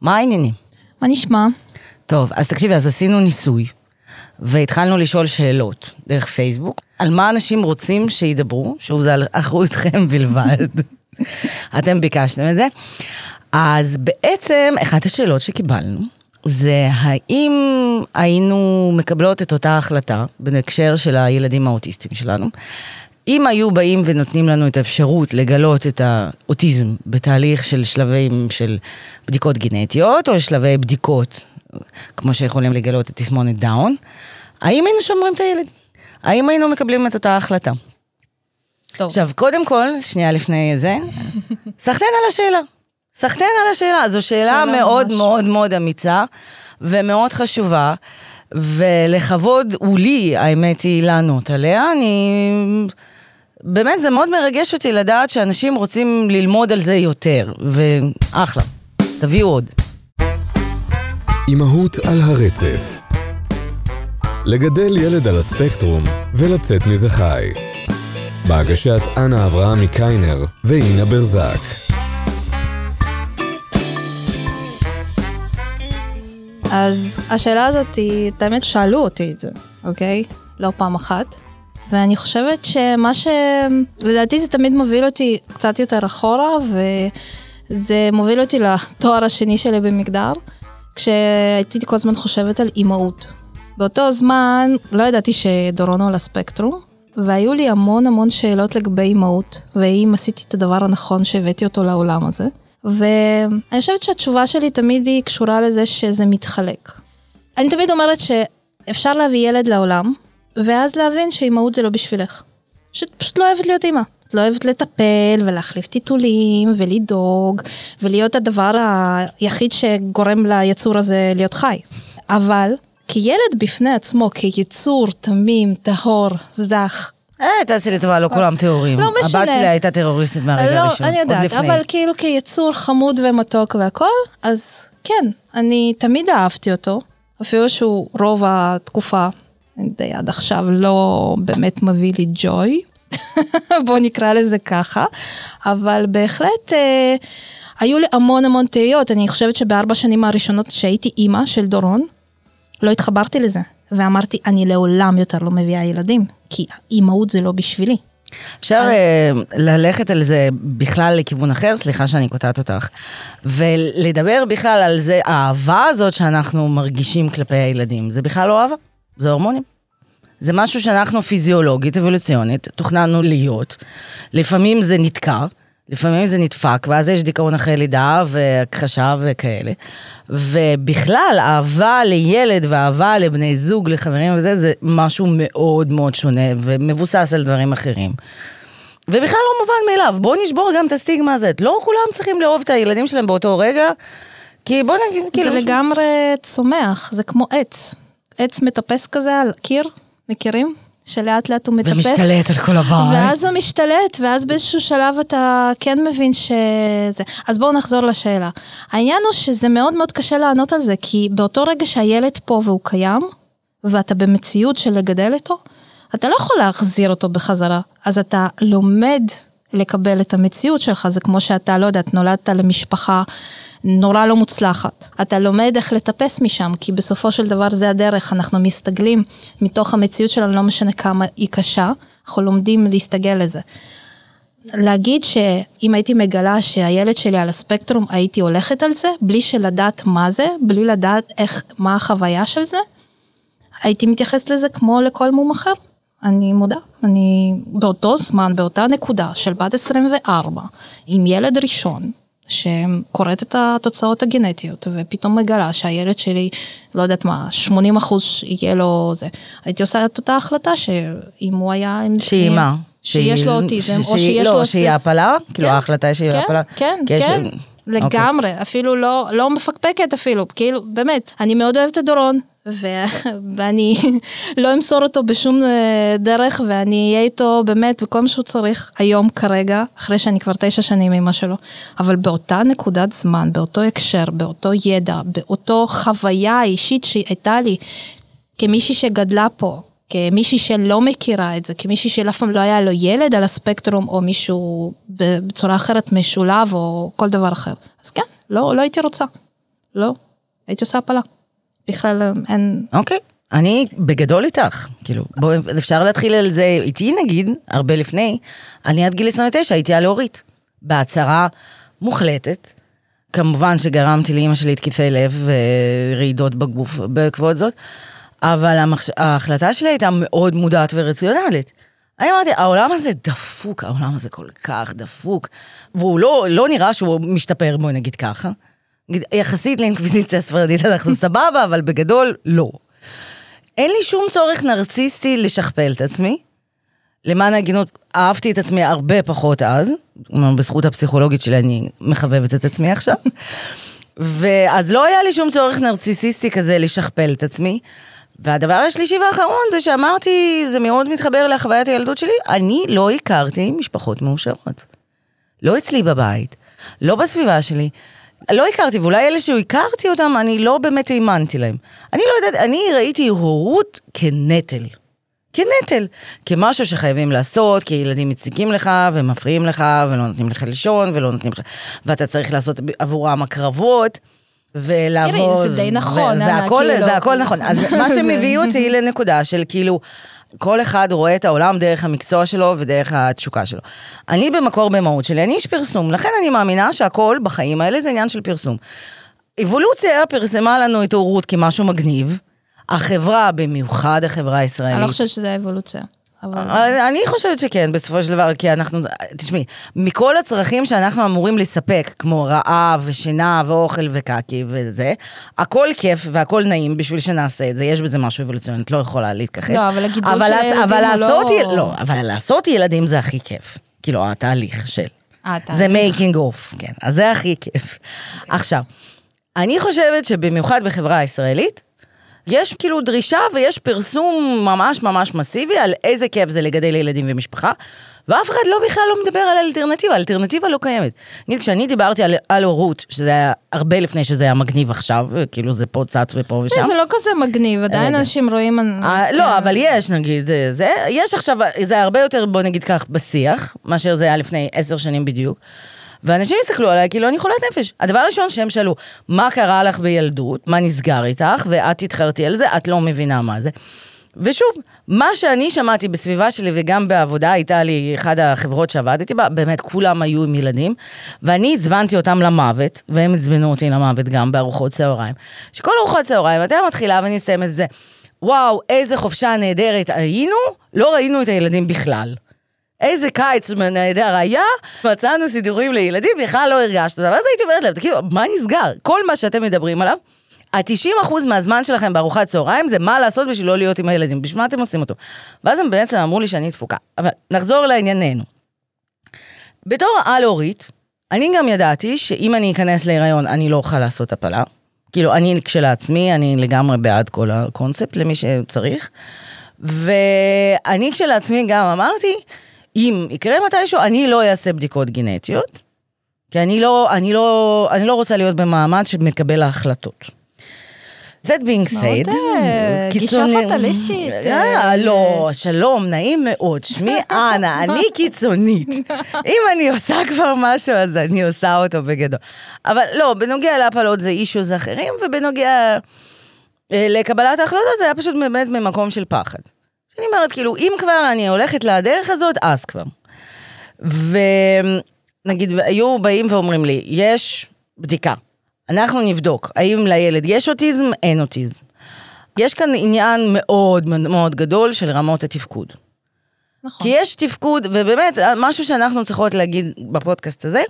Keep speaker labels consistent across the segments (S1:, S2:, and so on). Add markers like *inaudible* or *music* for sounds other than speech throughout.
S1: מה העניינים?
S2: מה נשמע?
S1: טוב, אז תקשיבי, אז עשינו ניסוי, והתחלנו לשאול שאלות דרך פייסבוק, על מה אנשים רוצים שידברו, שוב, זה על אחריותכם בלבד. *laughs* אתם ביקשתם את זה. אז בעצם, אחת השאלות שקיבלנו, זה האם היינו מקבלות את אותה החלטה, בהקשר של הילדים האוטיסטים שלנו, אם היו באים ונותנים לנו את האפשרות לגלות את האוטיזם בתהליך של שלבים של בדיקות גנטיות, או שלבי בדיקות, כמו שיכולים לגלות את תסמונת דאון, האם היינו שומרים את הילד? האם היינו מקבלים את אותה החלטה?
S2: טוב.
S1: עכשיו, קודם כל, שנייה לפני זה, סחטיין על השאלה. סחטיין על השאלה. זו שאלה
S2: שאלה
S1: מאוד
S2: ממש.
S1: מאוד מאוד אמיצה ומאוד חשובה, ולכבוד הוא לי, האמת היא, לענות עליה. אני... באמת, זה מאוד מרגש אותי לדעת שאנשים רוצים ללמוד על זה יותר, ואחלה, תביאו עוד.
S3: אימהות על הרצף. לגדל ילד על הספקטרום ולצאת מזה חי. בהגשת אנה אברהם מקיינר ואינה ברזק.
S2: אז השאלה הזאת, האמת שאלו אותי את זה, אוקיי? לא פעם אחת. ואני חושבת שמה ש... לדעתי זה תמיד מוביל אותי קצת יותר אחורה, וזה מוביל אותי לתואר השני שלי במגדר, כשהייתי כל הזמן חושבת על אימהות. באותו זמן לא ידעתי שדורון הוא על הספקטרום, והיו לי המון המון שאלות לגבי אימהות, והאם עשיתי את הדבר הנכון שהבאתי אותו לעולם הזה. ואני חושבת שהתשובה שלי תמיד היא קשורה לזה שזה מתחלק. אני תמיד אומרת שאפשר להביא ילד לעולם, ואז להבין שאימהות זה לא בשבילך. שאת פשוט לא אוהבת להיות אימא. את לא אוהבת לטפל ולהחליף טיטולים ולדאוג ולהיות הדבר היחיד שגורם ליצור הזה להיות חי. אבל כילד בפני עצמו, כיצור תמים, טהור, זך,
S1: אה, תעשי לי טובה, לא כולם טהורים.
S2: לא משנה.
S1: הבת שלי הייתה טרוריסטית מהרגע
S2: לא,
S1: הראשון.
S2: אני
S1: עוד
S2: יודעת. אבל כאילו כיצור חמוד ומתוק והכל, אז כן, אני תמיד אהבתי אותו, אפילו שהוא רוב התקופה, די עד עכשיו, לא באמת מביא לי ג'וי, *laughs* בוא נקרא לזה ככה, אבל בהחלט אה, היו לי המון המון תהיות, אני חושבת שבארבע שנים הראשונות שהייתי אימא של דורון, לא התחברתי לזה, ואמרתי, אני לעולם יותר לא מביאה ילדים, כי אימהות זה לא בשבילי.
S1: אפשר אה, ללכת על זה בכלל לכיוון אחר, סליחה שאני קוטעת אותך, ולדבר בכלל על זה, האהבה הזאת שאנחנו מרגישים כלפי הילדים, זה בכלל לא אהבה, זה הורמונים. זה משהו שאנחנו פיזיולוגית, אבולוציונית, תוכננו להיות. לפעמים זה נתקע, לפעמים זה נדפק, ואז יש דיכאון אחרי לידה והכחשה וכאלה. ובכלל, אהבה לילד ואהבה לבני זוג, לחברים וזה, זה משהו מאוד מאוד שונה ומבוסס על דברים אחרים. ובכלל לא מובן מאליו, בואו נשבור גם את הסטיגמה הזאת. לא כולם צריכים לאהוב את הילדים שלהם באותו רגע, כי בואו נגיד, כאילו...
S2: זה לגמרי צומח, זה כמו עץ. עץ מטפס כזה על קיר, מכירים? שלאט לאט הוא מטפס.
S1: ומשתלט על כל הבית.
S2: ואז הוא משתלט, ואז באיזשהו שלב אתה כן מבין שזה... אז בואו נחזור לשאלה. העניין הוא שזה מאוד מאוד קשה לענות על זה, כי באותו רגע שהילד פה והוא קיים, ואתה במציאות של לגדל אותו, אתה לא יכול להחזיר אותו בחזרה. אז אתה לומד לקבל את המציאות שלך, זה כמו שאתה, לא יודעת, נולדת למשפחה נורא לא מוצלחת. אתה לומד איך לטפס משם, כי בסופו של דבר זה הדרך, אנחנו מסתגלים מתוך המציאות שלנו, לא משנה כמה היא קשה, אנחנו לומדים להסתגל לזה. להגיד שאם הייתי מגלה שהילד שלי על הספקטרום, הייתי הולכת על זה, בלי שלדעת מה זה, בלי לדעת איך, מה החוויה של זה, הייתי מתייחסת לזה כמו לכל מום אחר. אני מודה, אני באותו זמן, באותה נקודה של בת 24, עם ילד ראשון, שקוראת את התוצאות הגנטיות, ופתאום מגלה שהילד שלי, לא יודעת מה, 80 אחוז יהיה לו זה. הייתי עושה את אותה החלטה שאם הוא היה...
S1: שהיא מה?
S2: שיש לו אוטיזם, או שיש
S1: לא,
S2: לו...
S1: שהיא הפלה? כאילו
S2: כן,
S1: ההחלטה היא שהיא
S2: כן,
S1: הפלה?
S2: כן, כן,
S1: אוקיי.
S2: לגמרי, אפילו לא, לא מפקפקת אפילו, כאילו, באמת, אני מאוד אוהבת את דורון, *laughs* ואני לא אמסור אותו בשום אה, דרך, ואני אהיה איתו באמת בכל מה שהוא צריך היום כרגע, אחרי שאני כבר תשע שנים אמא שלו, אבל באותה נקודת זמן, באותו הקשר, באותו ידע, באותו חוויה אישית שהייתה לי, כמישהי שגדלה פה, כמישהי שלא מכירה את זה, כמישהי שאף פעם לא היה לו ילד על הספקטרום, או מישהו בצורה אחרת משולב, או כל דבר אחר. אז כן, לא, לא הייתי רוצה. לא, הייתי עושה הפלה. בכלל אה, אין...
S1: אוקיי. אני בגדול איתך, כאילו, בואו, אפשר להתחיל על זה איתי נגיד, הרבה לפני, אני עד גיל 29 הייתי על אורית, בהצהרה מוחלטת. כמובן שגרמתי לאימא שלי התקפי לב ורעידות בגוף בעקבות זאת, אבל המחש... ההחלטה שלי הייתה מאוד מודעת ורציונלית. אני אמרתי, העולם הזה דפוק, העולם הזה כל כך דפוק, והוא לא, לא נראה שהוא משתפר, בואי נגיד ככה. יחסית לאינקוויזיציה הספרדית אנחנו *laughs* סבבה, אבל בגדול, לא. אין לי שום צורך נרציסטי לשכפל את עצמי. למען ההגינות, אהבתי את עצמי הרבה פחות אז, בזכות הפסיכולוגית שלי אני מחבבת את עצמי עכשיו. *laughs* ואז לא היה לי שום צורך נרציסיסטי כזה לשכפל את עצמי. והדבר השלישי והאחרון זה שאמרתי, זה מאוד מתחבר לחוויית הילדות שלי, אני לא הכרתי משפחות מאושרות. לא אצלי בבית, לא בסביבה שלי. לא הכרתי, ואולי אלה שהכרתי אותם, אני לא באמת האמנתי להם. אני לא יודעת, אני ראיתי הורות כנטל. כנטל. כמשהו שחייבים לעשות, כי ילדים מציגים לך ומפריעים לך ולא נותנים לך לישון ולא נותנים לך... ואתה צריך לעשות עבורם הקרבות. ולעבוד.
S2: תראי, זה די נכון,
S1: זה הכל,
S2: כאילו.
S1: זה הכל נכון. אז מה שמביא *laughs* אותי לנקודה של כאילו, כל אחד רואה את העולם דרך המקצוע שלו ודרך התשוקה שלו. אני במקור במהות שלי, אני איש פרסום, לכן אני מאמינה שהכל בחיים האלה זה עניין של פרסום. אבולוציה פרסמה לנו את ההורות כמשהו מגניב. החברה, במיוחד החברה הישראלית.
S2: אני לא חושבת שזה האבולוציה. אבל...
S1: אני אני חושבת שכן, בסופו של דבר, כי אנחנו, תשמעי, מכל הצרכים שאנחנו אמורים לספק, כמו רעב ושינה ואוכל וקקי וזה, הכל כיף והכל נעים בשביל שנעשה את זה, יש בזה משהו אבולוציוני, את לא יכולה להתכחש.
S2: לא, אבל הגידול של הילדים
S1: אבל
S2: הוא
S1: לעשות,
S2: לא-
S1: לא, אבל לעשות ילדים זה הכי כיף. כאילו, התהליך של.
S2: אה.
S1: זה making of, כן, אז זה הכי כיף. עכשיו, אני חושבת שבמיוחד בחברה הישראלית, יש כאילו דרישה ויש פרסום ממש ממש מסיבי על איזה כיף זה לגדל ילדים ומשפחה, ואף אחד לא בכלל לא מדבר על האלטרנטיבה, האלטרנטיבה לא קיימת. נגיד, כשאני דיברתי על, על הורות, שזה היה הרבה לפני שזה היה מגניב עכשיו, כאילו זה פה צץ ופה ושם.
S2: זה לא כזה מגניב, עדיין. אנשים רואים...
S1: אה, לא. אבל יש, נגיד, אה, זה, יש עכשיו, זה הרבה יותר, בוא נגיד כך, בשיח, מאשר זה היה לפני עשר שנים בדיוק. ואנשים הסתכלו עליי כאילו אני חולת נפש. הדבר הראשון שהם שאלו, מה קרה לך בילדות? מה נסגר איתך? ואת התחרתי על זה, את לא מבינה מה זה. ושוב, מה שאני שמעתי בסביבה שלי וגם בעבודה, הייתה לי אחת החברות שעבדתי בה, באמת כולם היו עם ילדים, ואני עצבנתי אותם למוות, והם עצבנו אותי למוות גם בארוחות צהריים. שכל ארוחות צהריים, אתה מתחילה ואני מסתיימת בזה, וואו, איזה חופשה נהדרת היינו, לא ראינו את הילדים בכלל. איזה קיץ נהדר היה, מצאנו סידורים לילדים, בכלל לא הרגשת אותם. ואז הייתי אומרת להם, תגידו, מה נסגר? כל מה שאתם מדברים עליו, ה-90% מהזמן שלכם בארוחת צהריים זה מה לעשות בשביל לא להיות עם הילדים, בשביל מה אתם עושים אותו? ואז הם בעצם אמרו לי שאני תפוקה. אבל נחזור לענייננו. בתור על-הורית, אני גם ידעתי שאם אני אכנס להיריון, אני לא אוכל לעשות הפלה. כאילו, אני כשלעצמי, אני לגמרי בעד כל הקונספט למי שצריך. ואני כשלעצמי גם אמרתי, אם יקרה מתישהו, אני לא אעשה בדיקות גנטיות, כי אני לא, אני לא, אני לא רוצה להיות במעמד שמקבל ההחלטות. That being said,
S2: אה, גישה פטליסטית,
S1: אה,
S2: אה,
S1: לא, שלום, נעים מאוד, שמי *laughs* אנה, אני קיצונית. אם אני עושה כבר משהו, אז אני עושה אותו בגדול. אבל לא, בנוגע להפלות זה אישוז אחרים, ובנוגע לקבלת ההחלטות זה היה פשוט באמת ממקום של פחד. אני אומרת, כאילו, אם כבר אני הולכת לדרך הזאת, אז כבר. ונגיד, היו באים ואומרים לי, יש בדיקה, אנחנו נבדוק, האם לילד יש אוטיזם, אין אוטיזם. יש כאן עניין מאוד מאוד גדול של רמות התפקוד.
S2: נכון.
S1: כי יש תפקוד, ובאמת, משהו שאנחנו צריכות להגיד בפודקאסט הזה,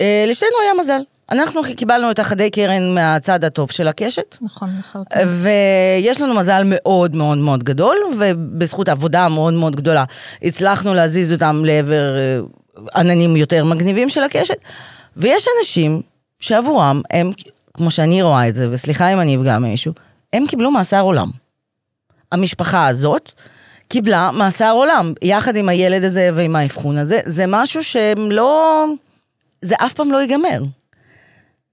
S1: אה, לשתינו היה מזל. אנחנו קיבלנו את החדי קרן מהצד הטוב של הקשת,
S2: נכון, נכון.
S1: ויש לנו מזל מאוד מאוד מאוד גדול, ובזכות עבודה מאוד מאוד גדולה, הצלחנו להזיז אותם לעבר אה, עננים יותר מגניבים של הקשת, ויש אנשים שעבורם הם, כמו שאני רואה את זה, וסליחה אם אני אפגע מישהו, הם קיבלו מאסר עולם. המשפחה הזאת קיבלה מאסר עולם, יחד עם הילד הזה ועם האבחון הזה, זה משהו שהם לא... זה אף פעם לא ייגמר.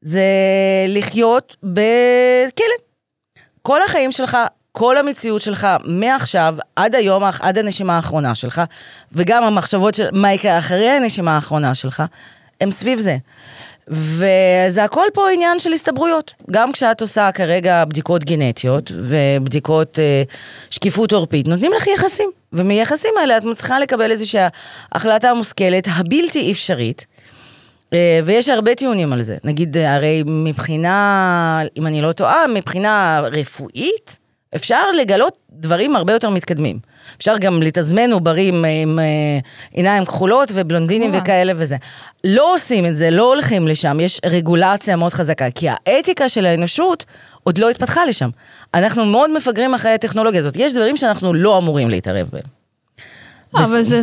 S1: זה לחיות בכלא. כל החיים שלך, כל המציאות שלך, מעכשיו עד היום, עד הנשימה האחרונה שלך, וגם המחשבות של מה יקרה אחרי הנשימה האחרונה שלך, הם סביב זה. וזה הכל פה עניין של הסתברויות. גם כשאת עושה כרגע בדיקות גנטיות ובדיקות אה, שקיפות עורפית, נותנים לך יחסים. ומיחסים האלה את מצליחה לקבל איזושהי החלטה מושכלת, הבלתי אפשרית. אה, ויש הרבה טיעונים על זה. נגיד, אה, הרי מבחינה, אם אני לא טועה, מבחינה רפואית, אפשר לגלות דברים הרבה יותר מתקדמים. אפשר גם לתזמן עוברים עם אה, עיניים כחולות ובלונדינים. וכאלה וזה. לא עושים את זה, לא הולכים לשם, יש רגולציה מאוד חזקה, כי האתיקה של האנושות עוד לא התפתחה לשם. אנחנו מאוד מפגרים אחרי הטכנולוגיה הזאת. יש דברים שאנחנו לא אמורים להתערב בהם.
S2: אבל זה,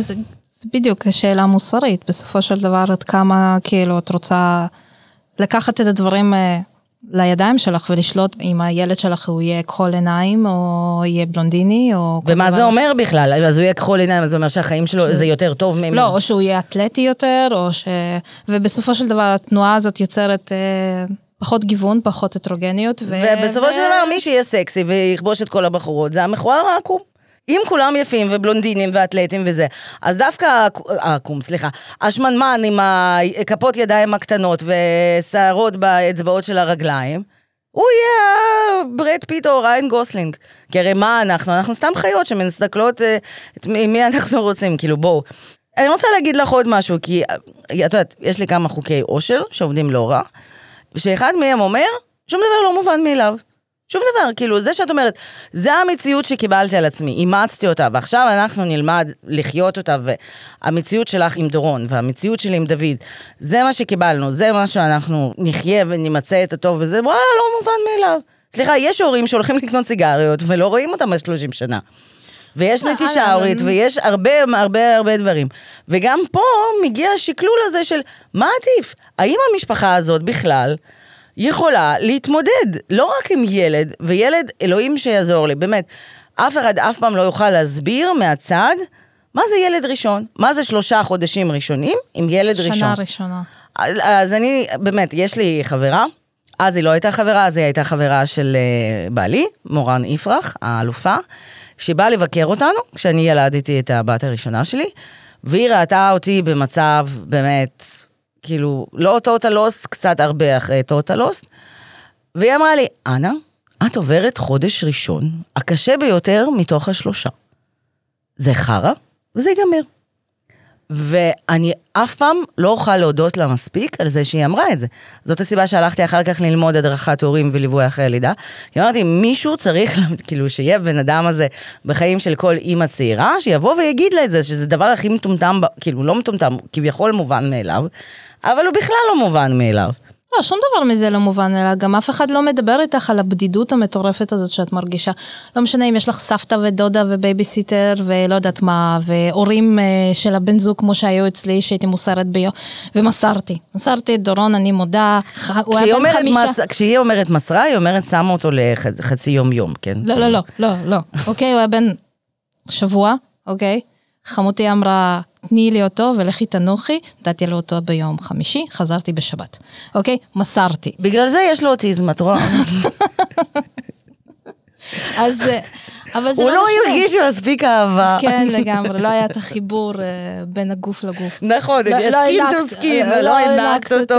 S2: בדיוק שאלה מוסרית, בסופו של דבר עד כמה כאילו את רוצה לקחת את הדברים אה, לידיים שלך ולשלוט אם הילד שלך הוא יהיה כחול עיניים או יהיה בלונדיני או...
S1: ומה
S2: דבר.
S1: זה אומר בכלל? אז הוא יהיה כחול עיניים, אז זה אומר שהחיים שלו זה יותר טוב ממנו.
S2: לא, או שהוא יהיה אתלטי יותר, או ש... ובסופו של דבר התנועה הזאת יוצרת אה, פחות גיוון, פחות הטרוגניות. ו...
S1: ובסופו
S2: ו-
S1: של דבר, מי שיהיה סקסי ויכבוש את כל הבחורות, זה המכוער העקום. אם כולם יפים ובלונדינים ואתלטים וזה, אז דווקא העק- העקום, סליחה, השמנמן עם הכפות ידיים הקטנות ושערות באצבעות של הרגליים, הוא יהיה ברד פיט או ריין גוסלינג. כי הרי מה אנחנו? אנחנו סתם חיות שמסתכלות אה, את מי אנחנו רוצים, כאילו בואו. אני רוצה להגיד לך עוד משהו, כי אה, את יודעת, יש לי כמה חוקי אושר שעובדים לא רע, ושאחד מהם אומר, שום דבר לא מובן מאליו. שום דבר, כאילו, זה שאת אומרת, זה המציאות שקיבלתי על עצמי, אימצתי אותה, ועכשיו אנחנו נלמד לחיות אותה, והמציאות שלך עם דורון, והמציאות שלי עם דוד, זה מה שקיבלנו, זה מה שאנחנו נחיה ונמצא את הטוב, וזה וואלה, לא מובן מאליו. סליחה, יש הורים שהולכים לקנות סיגריות ולא רואים אותם ב-30 שנה. ויש
S2: אה,
S1: נטישה
S2: אבל-
S1: הורית, ויש הרבה הרבה הרבה דברים. וגם פה מגיע השקלול הזה של מה עדיף? האם המשפחה הזאת בכלל יכולה להתמודד, לא רק עם ילד, וילד, אלוהים שיעזור לי, באמת, אף אחד אף פעם לא יוכל להסביר מהצד מה זה ילד ראשון, מה זה שלושה חודשים ראשונים עם ילד ראשון.
S2: שנה ראשונה.
S1: אז אני, באמת, יש לי חברה, אז היא לא הייתה חברה, אז היא הייתה חברה של אה, בעלי, מורן יפרח, האלופה, שבאה לבקר אותנו כשאני ילדתי את הבת הראשונה שלי, והיא ראתה אותי במצב באמת, כאילו, לא טוטל לוסט, קצת הרבה אחרי טוטל לוסט, והיא אמרה לי, אנה, את עוברת חודש ראשון, הקשה ביותר מתוך השלושה. זה חרא, וזה ייגמר. ואני אף פעם לא אוכל להודות לה מספיק על זה שהיא אמרה את זה. זאת הסיבה שהלכתי אחר כך ללמוד הדרכת הורים וליווי אחרי הלידה. היא אמרתי, מישהו צריך, *laughs* כאילו, שיהיה בן אדם הזה בחיים של כל אימא צעירה, שיבוא ויגיד לה את זה, שזה הדבר הכי מטומטם, כאילו, לא מטומטם, כביכול מובן מאליו, אבל הוא בכלל לא מובן מאליו.
S2: לא, שום דבר מזה לא מובן, אלא גם אף אחד לא מדבר איתך על הבדידות המטורפת הזאת שאת מרגישה. לא משנה אם יש לך סבתא ודודה ובייביסיטר ולא יודעת מה, והורים אה, של הבן זוג כמו שהיו אצלי, שהייתי מוסרת ביום, ומסרתי. מסרתי את דורון, אני מודה, הוא היה בן חמישה.
S1: מס, כשהיא אומרת מסרה, היא אומרת שמה אותו לחצי יום-יום, כן?
S2: לא, לא, לא, לא, לא. אוקיי, הוא היה בן שבוע, אוקיי? חמותי אמרה, תני לי אותו ולכי תנוחי, נתתי לו אותו ביום חמישי, חזרתי בשבת. אוקיי? מסרתי.
S1: בגלל זה יש לו אוטיזם, את רואה? *laughs*
S2: אז, אה, אבל זה
S1: הוא
S2: לא
S1: לא
S2: משנה.
S1: הרגיש מספיק אהבה.
S2: כן, *laughs* לגמרי, לא היה את החיבור אה, בין הגוף לגוף.
S1: נכון,
S2: לא- לא
S1: הסכים to skin,
S2: לא
S1: לא
S2: הענקת אותו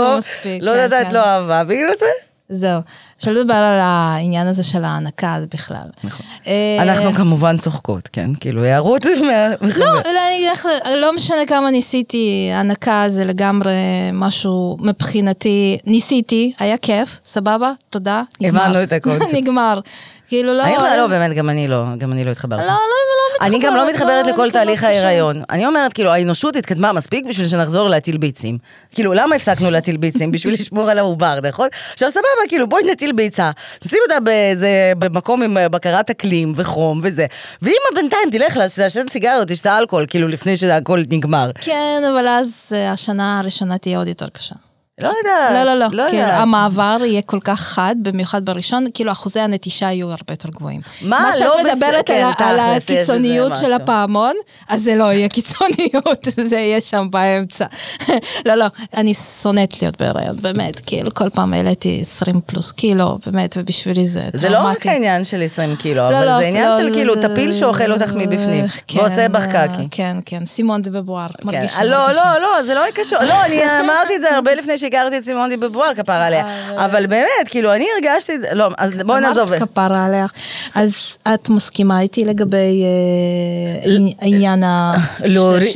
S1: לא
S2: כן,
S1: נתת
S2: כן.
S1: לו אהבה, בגלל זה.
S2: זהו. שלא לדבר על העניין הזה של ההענקה אז בכלל.
S1: נכון.
S2: אה,
S1: אנחנו כמובן צוחקות, כן? כאילו, הערות מה...
S2: לא, לא, אני אגיד לא משנה כמה ניסיתי, הנקה זה לגמרי משהו מבחינתי, ניסיתי, היה כיף, סבבה, תודה, נגמר.
S1: הבנו את הקונספט. *laughs*
S2: נגמר. כאילו לא...
S1: אני יכולה, לא, באמת, גם אני לא, גם אני לא התחברתי.
S2: לא, לא, לא
S1: אני גם לא מתחברת לכל
S2: לא
S1: תהליך. ההיריון. אני אומרת, כאילו, האנושות התקדמה מספיק בשביל שנחזור להטיל ביצים. כאילו, למה הפסקנו להטיל ביצים? בשביל לשמור על העובר, נכון? עכשיו, סבבה, כאילו, בואי נטיל ביצה, נשים אותה באיזה, במקום עם אה, בקרת אקלים וחום וזה. ואמא בינתיים תלך לעשן סיגריות, תשתה אלכוהול, כאילו, לפני שהכל נגמר.
S2: כן, אבל אז אה, השנה הראשונה תהיה עוד יותר קשה.
S1: לא יודעת.
S2: לא, לא, לא.
S1: לא
S2: כאילו,
S1: יודעת.
S2: המעבר יהיה כל כך חד, במיוחד בראשון, כאילו אחוזי הנטישה יהיו הרבה יותר גבוהים.
S1: מה
S2: מה
S1: לא
S2: שאת
S1: בסדר?
S2: מדברת
S1: כן,
S2: על, ה- על הקיצוניות של
S1: משהו.
S2: הפעמון, אז זה לא יהיה קיצוניות, *laughs* זה יהיה שם באמצע. *laughs* לא, לא, אני שונאת להיות בהיריון, באמת, כאילו, כל פעם העליתי 20 פלוס קילו, באמת, ובשבילי זה טראומטי.
S1: זה לא רק העניין של 20 קילו,
S2: לא,
S1: אבל
S2: לא,
S1: זה עניין
S2: לא,
S1: של כאילו טפיל שאוכל אותך מבפנים,
S2: כן,
S1: ועושה בך
S2: אה,
S1: קקי.
S2: כן, כן, סימון דה בבואר,
S1: כן.
S2: מרגישים.
S1: לא. לא, לא, זה לא קשור. לא, אני אמרתי את זה הרבה לפני הכרתי את סימון די בבואר, כפרה עליה. אבל באמת, כאילו, אני הרגשתי את זה, לא, אז בואי נעזוב.
S2: אמרת כפרה עליך. אז את מסכימה איתי לגבי אה, עניין ה...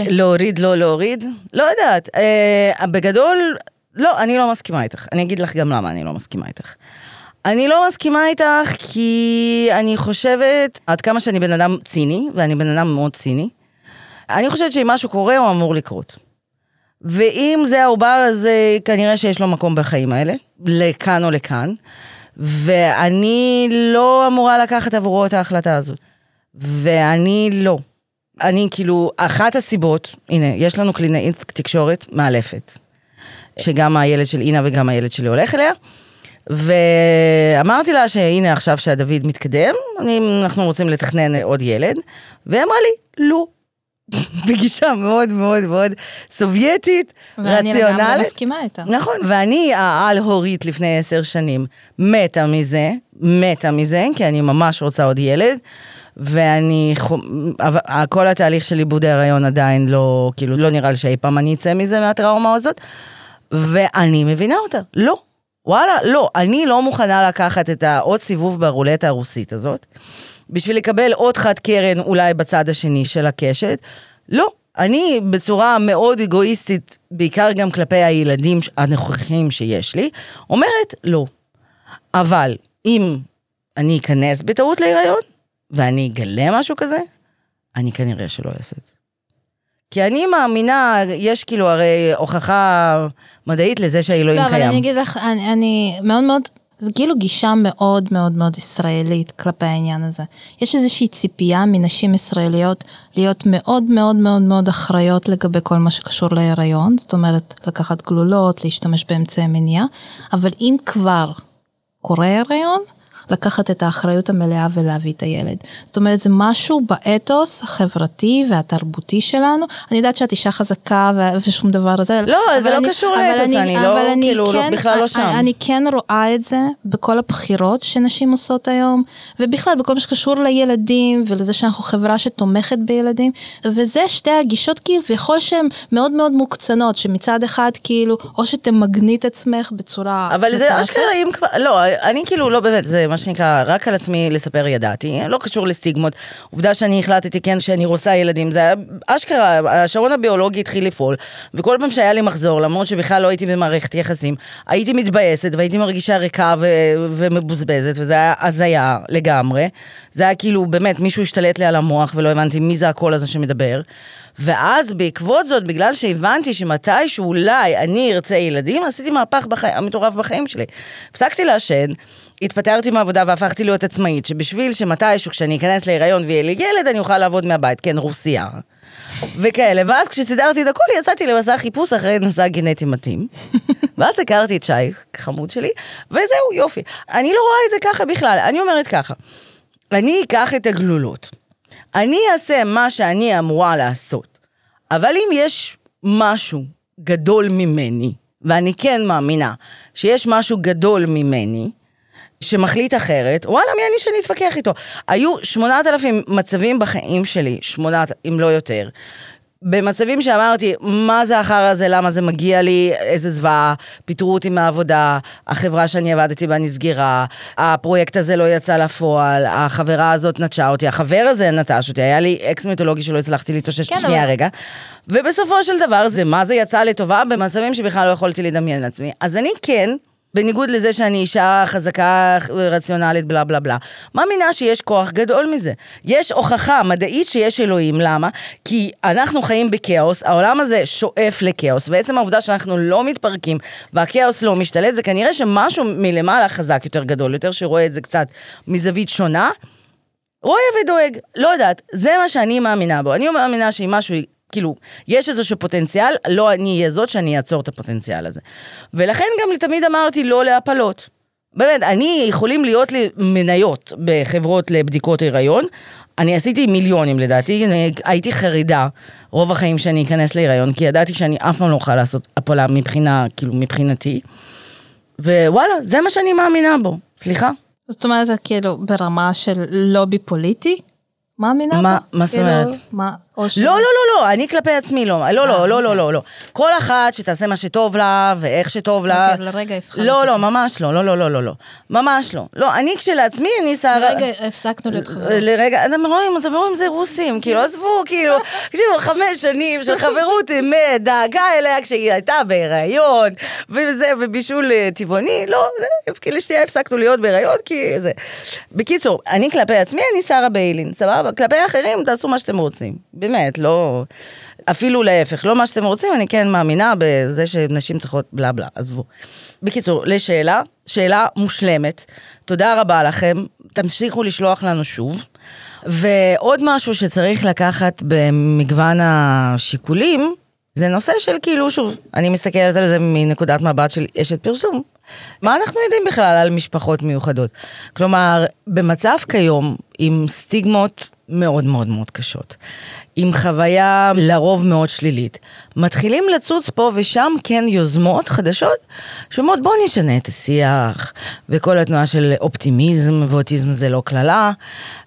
S1: להוריד, לא להוריד? לא יודעת. אה, בגדול, לא, אני לא מסכימה איתך. אני אגיד לך גם למה אני לא מסכימה איתך. אני לא מסכימה איתך כי אני חושבת, עד כמה שאני בן אדם ציני, ואני בן אדם מאוד ציני, אני חושבת שאם משהו קורה, הוא אמור לקרות. ואם זה העובר, אז אה, כנראה שיש לו מקום בחיים האלה, לכאן או לכאן, ואני לא אמורה לקחת עבורו את ההחלטה הזאת. ואני לא. אני כאילו, אחת הסיבות, הנה, יש לנו קלינאית תקשורת מאלפת, שגם הילד של אינה וגם הילד שלי הולך אליה, ואמרתי לה שהנה עכשיו שהדוד מתקדם, אנחנו רוצים לתכנן עוד ילד, והיא אמרה לי, לא. בגישה מאוד מאוד מאוד סובייטית,
S2: ואני לגמרי
S1: רציונלית.
S2: מסכימה איתה.
S1: נכון, ואני העל-הורית לפני עשר שנים מתה מזה, מתה מזה, כי אני ממש רוצה עוד ילד, ואני, כל התהליך של עיבוד ההיריון עדיין לא, כאילו, לא נראה לי שאי פעם אני אצא מזה, מהטראומה הזאת, ואני מבינה אותה, לא. וואלה, לא, אני לא מוכנה לקחת את העוד סיבוב ברולטה הרוסית הזאת, בשביל לקבל עוד חד קרן אולי בצד השני של הקשת. לא, אני בצורה מאוד אגואיסטית, בעיקר גם כלפי הילדים הנוכחים שיש לי, אומרת לא. אבל אם אני אכנס בטעות להיריון, ואני אגלה משהו כזה, אני כנראה שלא אעשה את זה. כי אני מאמינה, יש כאילו הרי הוכחה מדעית לזה שהאלוהים
S2: לא,
S1: קיים.
S2: אבל אני אגיד לך, אני, אני מאוד מאוד, זה כאילו גישה מאוד מאוד מאוד ישראלית כלפי העניין הזה. יש איזושהי ציפייה מנשים ישראליות להיות מאוד מאוד מאוד מאוד אחראיות לגבי כל מה שקשור להיריון, זאת אומרת, לקחת גלולות, להשתמש באמצעי מניעה, אבל אם כבר קורה הריון, לקחת את האחריות המלאה ולהביא את הילד. זאת אומרת, זה משהו באתוס החברתי והתרבותי שלנו. אני יודעת שאת אישה חזקה ושום דבר הזה.
S1: לא, זה לא
S2: אני-
S1: קשור לאתוס, אני לא,
S2: אבל אני
S1: כאילו, לא-
S2: כן-
S1: בכלל לא שם.
S2: אני, אני כן רואה את זה בכל הבחירות שנשים עושות היום, ובכלל בכל מה שקשור לילדים ולזה שאנחנו חברה שתומכת בילדים, וזה שתי הגישות כביכול שהן מאוד מאוד מוקצנות, שמצד אחד כאילו, או שתמגני את עצמך בצורה...
S1: אבל זה. אשכרה אם כבר, לא, אני כאילו לא באמת, זה מה שנקרא, רק על עצמי לספר ידעתי, לא קשור לסטיגמות. עובדה שאני החלטתי כן שאני רוצה ילדים, זה היה אשכרה, השעון הביולוגי התחיל לפעול, וכל פעם שהיה לי מחזור, למרות שבכלל לא הייתי במערכת יחסים, הייתי מתבאסת והייתי מרגישה ריקה ו- ומבוזבזת, וזה היה הזיה לגמרי. זה היה כאילו, באמת, מישהו השתלט לי על המוח ולא הבנתי מי זה הקול הזה שמדבר. ואז בעקבות זאת, בגלל שהבנתי שמתישהו אולי אני ארצה ילדים, עשיתי מהפך בחי... מטורף בחיים שלי. הפסקתי לעשן, התפטרתי מהעבודה והפכתי להיות עצמאית, שבשביל שמתישהו כשאני אכנס להיריון ויהיה לי ילד, אני אוכל לעבוד מהבית, כן, רוסיה. וכאלה, ואז כשסידרתי את הכל, יצאתי למסע חיפוש אחרי נשא גנטי מתאים. *laughs* ואז הכרתי את שי, חמוד שלי, וזהו, יופי. אני לא רואה את זה ככה בכלל, אני אומרת ככה, אני אקח את הגלולות. אני אעשה מה שאני אמורה לעשות. אבל אם יש משהו גדול ממני, ואני כן מאמינה שיש משהו גדול ממני, שמחליט אחרת, וואלה, מי אני שאני אתווכח איתו? היו שמונת אלפים מצבים בחיים שלי, שמונת, אם לא יותר, במצבים שאמרתי, מה זה החרא הזה, למה זה מגיע לי, איזה זוועה, פיטרו אותי מהעבודה, החברה שאני עבדתי בה נסגרה, הפרויקט הזה לא יצא לפועל, החברה הזאת נטשה אותי, החבר הזה נטש אותי, היה לי אקס מיתולוגי שלא הצלחתי להתאושש
S2: כן,
S1: שנייה
S2: אבל-
S1: רגע. ובסופו של דבר זה מה זה יצא לטובה במצבים שבכלל לא יכולתי לדמיין לעצמי. אז אני כן, בניגוד לזה שאני אישה חזקה, רציונלית, בלה בלה בלה, מאמינה שיש כוח גדול מזה. יש הוכחה מדעית שיש אלוהים, למה? כי אנחנו חיים בכאוס, העולם הזה שואף לכאוס, ועצם העובדה שאנחנו לא מתפרקים והכאוס לא משתלט, זה כנראה שמשהו מלמעלה חזק יותר גדול, יותר שרואה את זה קצת מזווית שונה, רואה ודואג, לא יודעת, זה מה שאני מאמינה בו. אני מאמינה שאם משהו, כאילו, יש איזשהו פוטנציאל, לא אני אהיה זאת שאני אעצור את הפוטנציאל הזה. ולכן גם תמיד אמרתי לא להפלות. באמת, אני, יכולים להיות לי מניות בחברות לבדיקות הריון. אני עשיתי מיליונים לדעתי, אני הייתי חרדה רוב החיים שאני אכנס להיריון, כי ידעתי שאני אף פעם לא אוכל לעשות הפלה מבחינה, כאילו, מבחינתי. ווואלה, זה מה שאני מאמינה בו. סליחה?
S2: זאת אומרת, כאילו, ברמה של לובי פוליטי? מאמינה
S1: מה-
S2: בו?
S1: מה זאת
S2: כאילו,
S1: אומרת?
S2: מה, ש-
S1: לא, לא, לא, לא, אני כלפי עצמי לא. לא, לא, לא, לא, לא, לא. כל אחת שתעשה מה שטוב לה, ואיך שטוב לה.
S2: אוקיי, לרגע הבחנת
S1: לא, לא. ממש לא, לא, לא, לא, לא, לא. ממש לא. לא, אני כשלעצמי, אני שרה...
S2: לרגע הפסקנו להיות חברות.
S1: לרגע, אתם רואים, אתם רואים, זה רוסים, כאילו, עזבו, כאילו, תקשיבו, חמש שנים של חברות אמת, דאגה אליה כשהיא הייתה בהיריון, וזה, ובישול אה, טבעוני, לא, כאילו, שנייה הפסקנו להיות בהיריון, כי זה. בקיצור, אני כלפי עצמי, אני שרה ביילין, סבבה? כלפי האחרים, תעשו מה שאתם רוצים. באמת, לא... אפילו להפך, לא מה שאתם רוצים, אני כן מאמינה בזה שנשים צריכות בלה בלה, עזבו. בקיצור, לשאלה, שאלה מושלמת. תודה רבה לכם, תמשיכו לשלוח לנו שוב. ועוד משהו שצריך לקחת במגוון השיקולים, זה נושא של כאילו, שוב, אני מסתכלת על זה מנקודת מבט של אשת פרסום. מה אנחנו יודעים בכלל על משפחות מיוחדות? כלומר, במצב כיום, עם סטיגמות מאוד מאוד מאוד קשות, עם חוויה לרוב מאוד שלילית, מתחילים לצוץ פה ושם כן יוזמות חדשות שאומרות בואו נשנה את השיח, וכל התנועה של אופטימיזם, ואוטיזם זה לא קללה,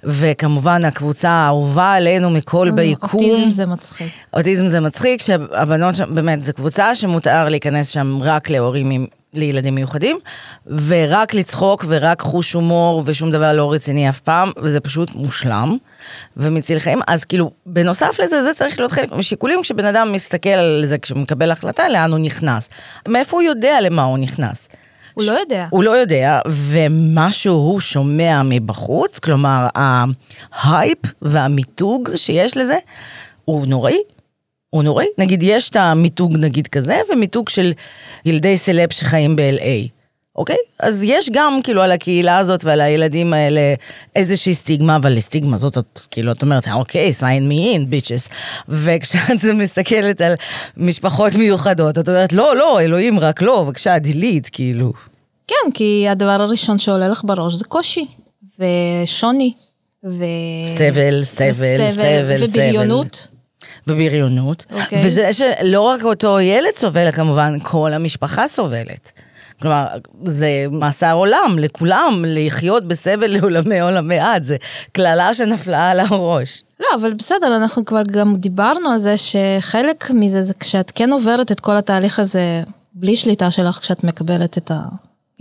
S1: וכמובן הקבוצה האהובה עלינו מכל ביקום.
S2: אוטיזם זה מצחיק.
S1: אוטיזם זה מצחיק, שהבנות שם, באמת, זו קבוצה שמותר להיכנס שם רק להורים עם... לילדים מיוחדים, ורק לצחוק ורק חוש הומור ושום דבר לא רציני אף פעם, וזה פשוט מושלם ומציל חיים. אז כאילו, בנוסף לזה, זה צריך להיות חלק משיקולים כשבן אדם מסתכל על זה, כשהוא מקבל החלטה, לאן הוא נכנס. מאיפה הוא יודע למה הוא נכנס?
S2: הוא לא יודע.
S1: הוא לא יודע, ומה שהוא שומע מבחוץ, כלומר, ההייפ והמיתוג שיש לזה, הוא נוראי. הוא נוראי. נגיד, יש את המיתוג נגיד כזה, ומיתוג של ילדי סלב שחיים ב-LA. אוקיי? אז יש גם כאילו על הקהילה הזאת ועל הילדים האלה איזושהי סטיגמה, אבל לסטיגמה הזאת את כאילו, את אומרת, אוקיי, sign me in, bitches. וכשאת *laughs* מסתכלת על משפחות מיוחדות, את אומרת, לא, לא, אלוהים, רק לא, בבקשה, delete, כאילו.
S2: כן, כי הדבר הראשון שעולה לך בראש זה קושי, ושוני, ו...
S1: סבל, סבל, סבל, סבל.
S2: ובריונות.
S1: ובריונות.
S2: אוקיי.
S1: וזה שלא רק אותו ילד סובל, כמובן כל המשפחה סובלת. כלומר, זה מאסר עולם לכולם, לחיות בסבל לעולמי עולמי עד, זה קללה שנפלה על הראש.
S2: לא, אבל בסדר, אנחנו כבר גם דיברנו על זה שחלק מזה זה כשאת כן עוברת את כל התהליך הזה בלי שליטה שלך, כשאת מקבלת את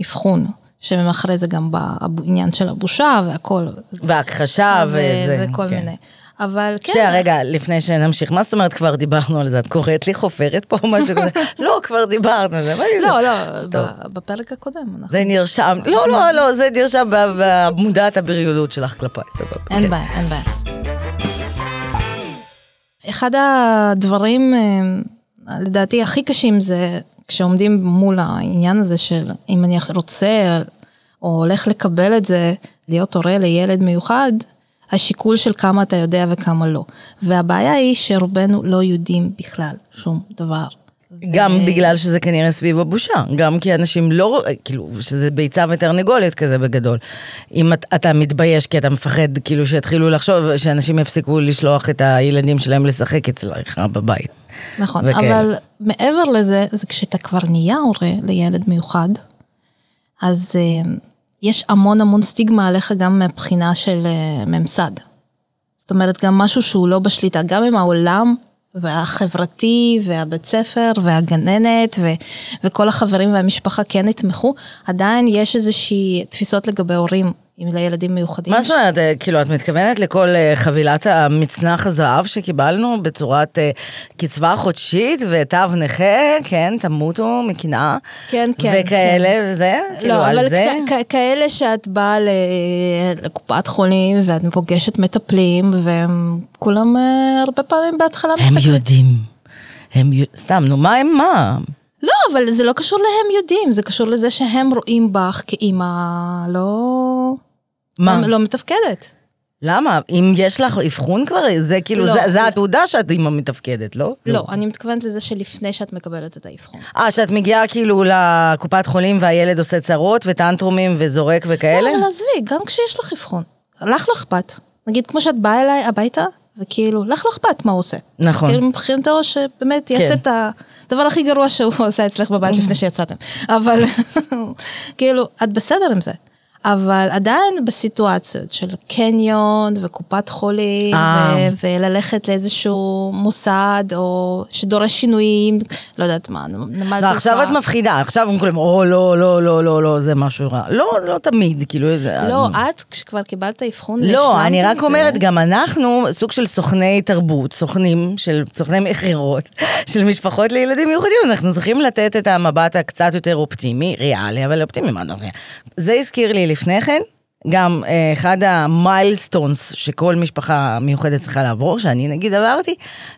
S2: האבחון, שמאחורי זה גם בעניין של הבושה והכל.
S1: והכחשה וזה.
S2: וכל
S1: כן.
S2: מיני. אבל כן,
S1: שנייה, רגע, לפני שנמשיך, מה זאת אומרת כבר דיברנו על זה? את קוראת לי חופרת פה או משהו כזה? *laughs* לא, כבר דיברנו על זה.
S2: לא, לא, בפרק הקודם.
S1: זה נרשם, לא, לא, לא, זה נרשם במודעת הבריונות שלך כלפיי, סבבה.
S2: אין
S1: כן.
S2: בעיה, אין בעיה. אחד הדברים, אה, לדעתי, הכי קשים זה כשעומדים מול העניין הזה של אם אני רוצה או הולך לקבל את זה, להיות הורה לילד מיוחד, השיקול של כמה אתה יודע וכמה לא. והבעיה היא שרובנו לא יודעים בכלל שום דבר.
S1: גם
S2: ו-
S1: בגלל שזה כנראה סביב הבושה, גם כי אנשים לא, כאילו, שזה ביצה ותרנגולת כזה בגדול. אם את, אתה מתבייש כי אתה מפחד, כאילו, שיתחילו לחשוב, שאנשים יפסיקו לשלוח את הילדים שלהם לשחק אצלך בבית.
S2: נכון,
S1: וכאלה.
S2: אבל מעבר לזה, זה כשאתה כבר נהיה הורה לילד מיוחד, אז uh, יש המון המון סטיגמה עליך גם מבחינה של uh, ממסד. זאת אומרת, גם משהו שהוא לא בשליטה, גם עם העולם והחברתי והבית ספר והגננת ו- וכל החברים והמשפחה כן יתמכו, עדיין יש איזושהי תפיסות לגבי הורים עם לילדים מיוחדים.
S1: מה זאת אומרת, אה, כאילו, את מתכוונת לכל אה, חבילת המצנח הזהב שקיבלנו בצורת אה, קצבה חודשית ותו נכה, כן, תמותו מקנאה.
S2: כן, כן,
S1: וכאלה וזה, כאילו,
S2: לא,
S1: על
S2: אבל
S1: זה.
S2: כאלה שאת באה לקופת חולים ואת פוגשת מטפלים והם כולם הרבה פעמים בהתחלה
S1: הם
S2: מסתכלים.
S1: יודעים. הם יודעים, סתם, נו, מה הם מה?
S2: לא, אבל זה לא קשור להם יודעים, זה קשור לזה שהם רואים בך כאימא לא...
S1: מה?
S2: לא מתפקדת.
S1: למה? אם יש לך אבחון כבר, זה כאילו,
S2: לא.
S1: זה- זה התעודה שאת אימא מתפקדת, לא?
S2: לא, אני מתכוונת לזה שלפני שאת מקבלת את האבחון.
S1: אה, שאת מגיעה כאילו לקופת חולים והילד עושה צרות וטנטרומים וזורק וכאלה?
S2: לא, אבל עזבי, גם כשיש לך אבחון, לך לא אכפת. נגיד כמו שאת באה אליי הביתה, וכאילו, לך לא אכפת מה הוא עושה.
S1: נכון.
S2: כאילו מבחינתו שבאמת
S1: כן.
S2: יעשה את הדבר הכי גרוע שהוא *laughs* עושה אצלך בבית *laughs* לפני שיצאתם. אבל *laughs* כאילו, את בסדר עם זה. אבל עדיין בסיטואציות של קניון וקופת חולים,
S1: אה.
S2: ו- וללכת לאיזשהו מוסד, או שדורש שינויים, לא יודעת מה, נמל
S1: לא, עכשיו את מפחידה, עכשיו הם כולם, או, לא, לא, לא, לא, לא, זה משהו רע. לא, לא תמיד, כאילו...
S2: לא, את, כשכבר קיבלת אבחון,
S1: לא, אני רק? אומרת, גם אנחנו סוג של סוכני תרבות, סוכנים של סוכני מכירות *laughs* של משפחות לילדים מיוחדים, אנחנו צריכים לתת את המבט הקצת יותר אופטימי, ריאלי, אבל אופטימי, מה. זה הזכיר לי לפני כן, גם אה, אחד המיילסטונס שכל משפחה מיוחדת צריכה לעבור, שאני נגיד עברתי,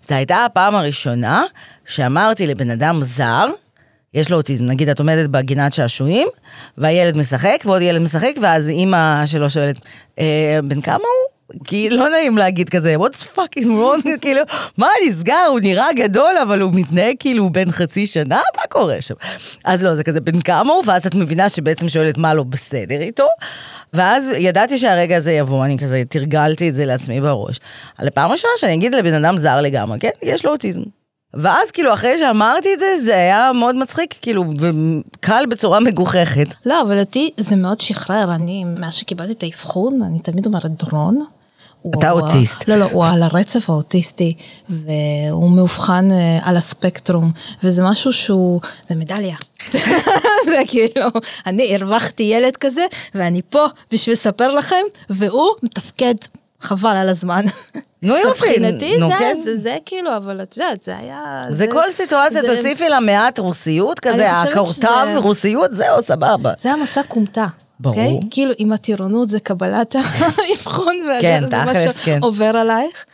S1: זו הייתה הפעם הראשונה שאמרתי לבן אדם זר, יש לו אוטיזם, נגיד את עומדת בגינת שעשועים, והילד משחק, ועוד ילד משחק, ואז אימא שלו שואלת, אה, בן כמה הוא? כי לא נעים להגיד כזה, what's fucking wrong, *laughs* כאילו, מה נסגר, הוא נראה גדול, אבל הוא מתנהג כאילו בן חצי שנה, מה קורה שם? אז לא, זה כזה, בן כמה הוא? ואז את מבינה שבעצם שואלת מה לא בסדר איתו. ואז ידעתי שהרגע הזה יבוא, אני כזה תרגלתי את זה לעצמי בראש. על הפעם הראשונה שאני אגיד לבן אדם זר לגמרי, כן, יש לו אוטיזם. ואז כאילו אחרי שאמרתי את זה, זה היה מאוד מצחיק, כאילו, וקל בצורה מגוחכת.
S2: לא, אבל אותי זה מאוד שחרר, אני, מאז שקיבלתי את האבחון, אני תמיד אומרת דרון. הוא-
S1: אתה
S2: הוא-
S1: אוטיסט.
S2: לא, לא, הוא על הרצף האוטיסטי, והוא מאובחן אה, על הספקטרום, וזה משהו שהוא, זה מדליה. *laughs* זה כאילו, אני הרווחתי ילד כזה, ואני פה בשביל לספר לכם, והוא מתפקד חבל על הזמן.
S1: נו יופי,
S2: מבחינתי
S1: נו
S2: זה,
S1: כן.
S2: זה, זה כאילו, אבל את יודעת, זה היה...
S1: זה כל סיטואציה,
S2: זה-
S1: תוסיפי לה מעט רוסיות כזה, הקורטב
S2: שזה-
S1: רוסיות, זהו, סבבה.
S2: זה המסע כומתה.
S1: ברור.
S2: אוקיי? כאילו, עם הטירונות זה קבלת האבחון
S1: כן,
S2: ומה
S1: תכלס, כן.
S2: שעובר עלייך.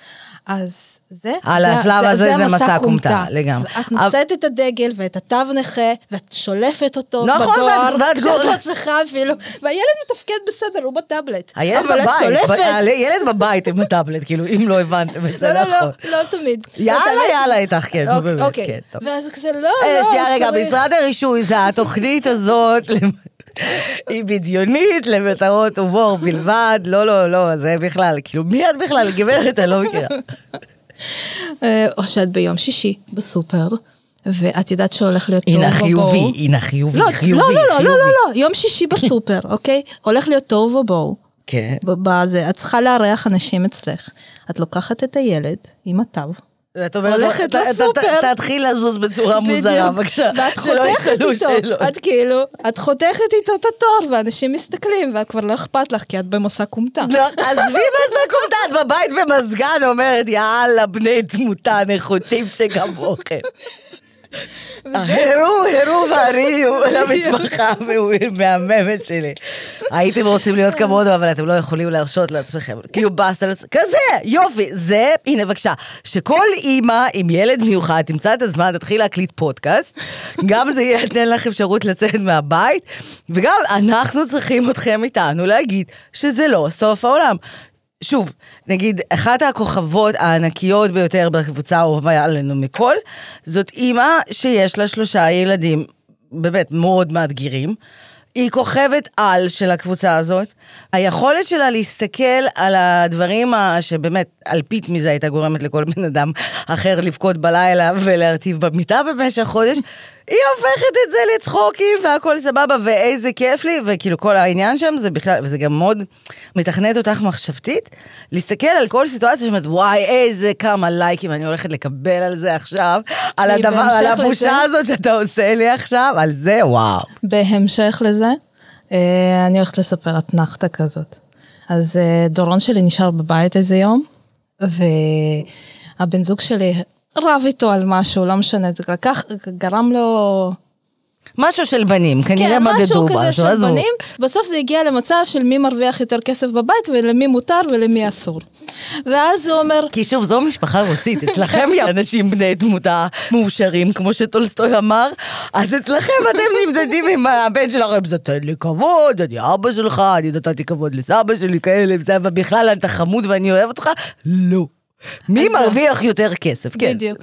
S2: אז זה,
S1: על השלב הזה זה מסע כומתה, לגמרי.
S2: ואת נושאת את הדגל ואת התו נכה, ואת שולפת אותו
S1: נכון,
S2: בדואר,
S1: ואת- ואת
S2: כשאת לא צריכה אפילו, והילד מתפקד בסדר, הוא בטאבלט.
S1: הילד
S2: אבל את
S1: בבית,
S2: שולפת.
S1: ב- הילד בבית עם הטאבלט, כאילו, אם לא הבנתם את זה
S2: לא, לא,
S1: נכון.
S2: לא, לא תמיד.
S1: יאללה. יאללה איתך, כן, נו,
S2: אוקיי,
S1: באמת,
S2: אוקיי.
S1: כן, טוב.
S2: ואז כזה, לא,
S1: אה,
S2: לא,
S1: שנייה רגע,
S2: צריך-
S1: משרד הרישוי, זה התוכנית הזאת, *laughs* היא בדיונית למטרות הומור בלבד, לא, לא, לא, זה בכלל, כאילו, מי את בכלל, גברת, אני לא מכירה. *laughs*
S2: אה, או שאת ביום שישי בסופר, ואת יודעת שהולך להיות תוהו
S1: הנה
S2: ובוהו.
S1: חיובי, הנה חיובי,
S2: לא,
S1: חיובי,
S2: לא, לא, לא, לא. לא, לא, יום שישי *laughs* בסופר, אוקיי? הולך להיות תוהו ובוהו.
S1: כן.
S2: בזה, את צריכה לארח אנשים אצלך. את לוקחת את הילד עם התו.
S1: ואת אומרת,
S2: הולכת לסופר.
S1: תתחיל לזוז בצורה מוזרה. בבקשה.
S2: ואת חותכת איתו. את כאילו, את חותכת איתו את התור, ואנשים מסתכלים, וכבר לא אכפת לך, כי את במסע כומתה.
S1: לא, עזבי מסקומתה, את בבית במזגן אומרת, יאללה, בני תמותה נחותים שכמוכם. *laughs* הרו, הרו והריעו למשפחה המהממת שלי. הייתם רוצים להיות כמונו, אבל אתם לא יכולים להרשות לעצמכם. כאילו בסטר, כזה, יופי, זה, הנה בבקשה, שכל אימא עם ילד מיוחד תמצא את הזמן, תתחיל להקליט פודקאסט, גם זה ייתן לך אפשרות לצאת מהבית, וגם אנחנו צריכים אתכם איתנו להגיד שזה לא סוף העולם. שוב, נגיד, אחת הכוכבות הענקיות ביותר בקבוצה האהובה עלינו מכל, זאת אימא שיש לה שלושה ילדים, באמת מאוד מאתגרים. היא כוכבת על של הקבוצה הזאת. היכולת שלה להסתכל על הדברים שבאמת, אלפית מזה הייתה גורמת לכל בן אדם אחר לבכות בלילה ולהרטיב במיטה במשך חודש, היא הופכת את זה לצחוקים והכל סבבה ואיזה כיף לי, וכאילו כל העניין שם זה בכלל, וזה גם מאוד מתכנת אותך מחשבתית, להסתכל על כל סיטואציה שאומרת, וואי, איזה כמה לייקים אני הולכת לקבל על זה עכשיו, על הדבר, על הבושה
S2: לזה-
S1: הזאת שאתה עושה לי עכשיו, על זה, וואו.
S2: בהמשך לזה, אה, אני הולכת לספר אתנחתה כזאת. אז אה, דורון שלי נשאר בבית איזה יום, והבן זוג שלי רב איתו על משהו, לא משנה, זה לקח, גרם לו...
S1: משהו של בנים, כנראה
S2: כן, משהו
S1: מדדו
S2: כזה
S1: משהו,
S2: של
S1: עזבו.
S2: בנים, בסוף זה הגיע למצב של מי מרוויח יותר כסף בבית ולמי מותר ולמי אסור. ואז הוא אומר,
S1: כי שוב, זו משפחה רוסית, אצלכם יש אנשים בני תמותה מאושרים, כמו שטולסטוי אמר, אז אצלכם אתם נמדדים עם הבן שלכם, זה תן לי כבוד, אני אבא שלך, אני נתתי כבוד לסבא שלי, כאלה, ובכלל אתה חמוד ואני אוהב אותך, לא. מי מרוויח יותר כסף, כן.
S2: בדיוק.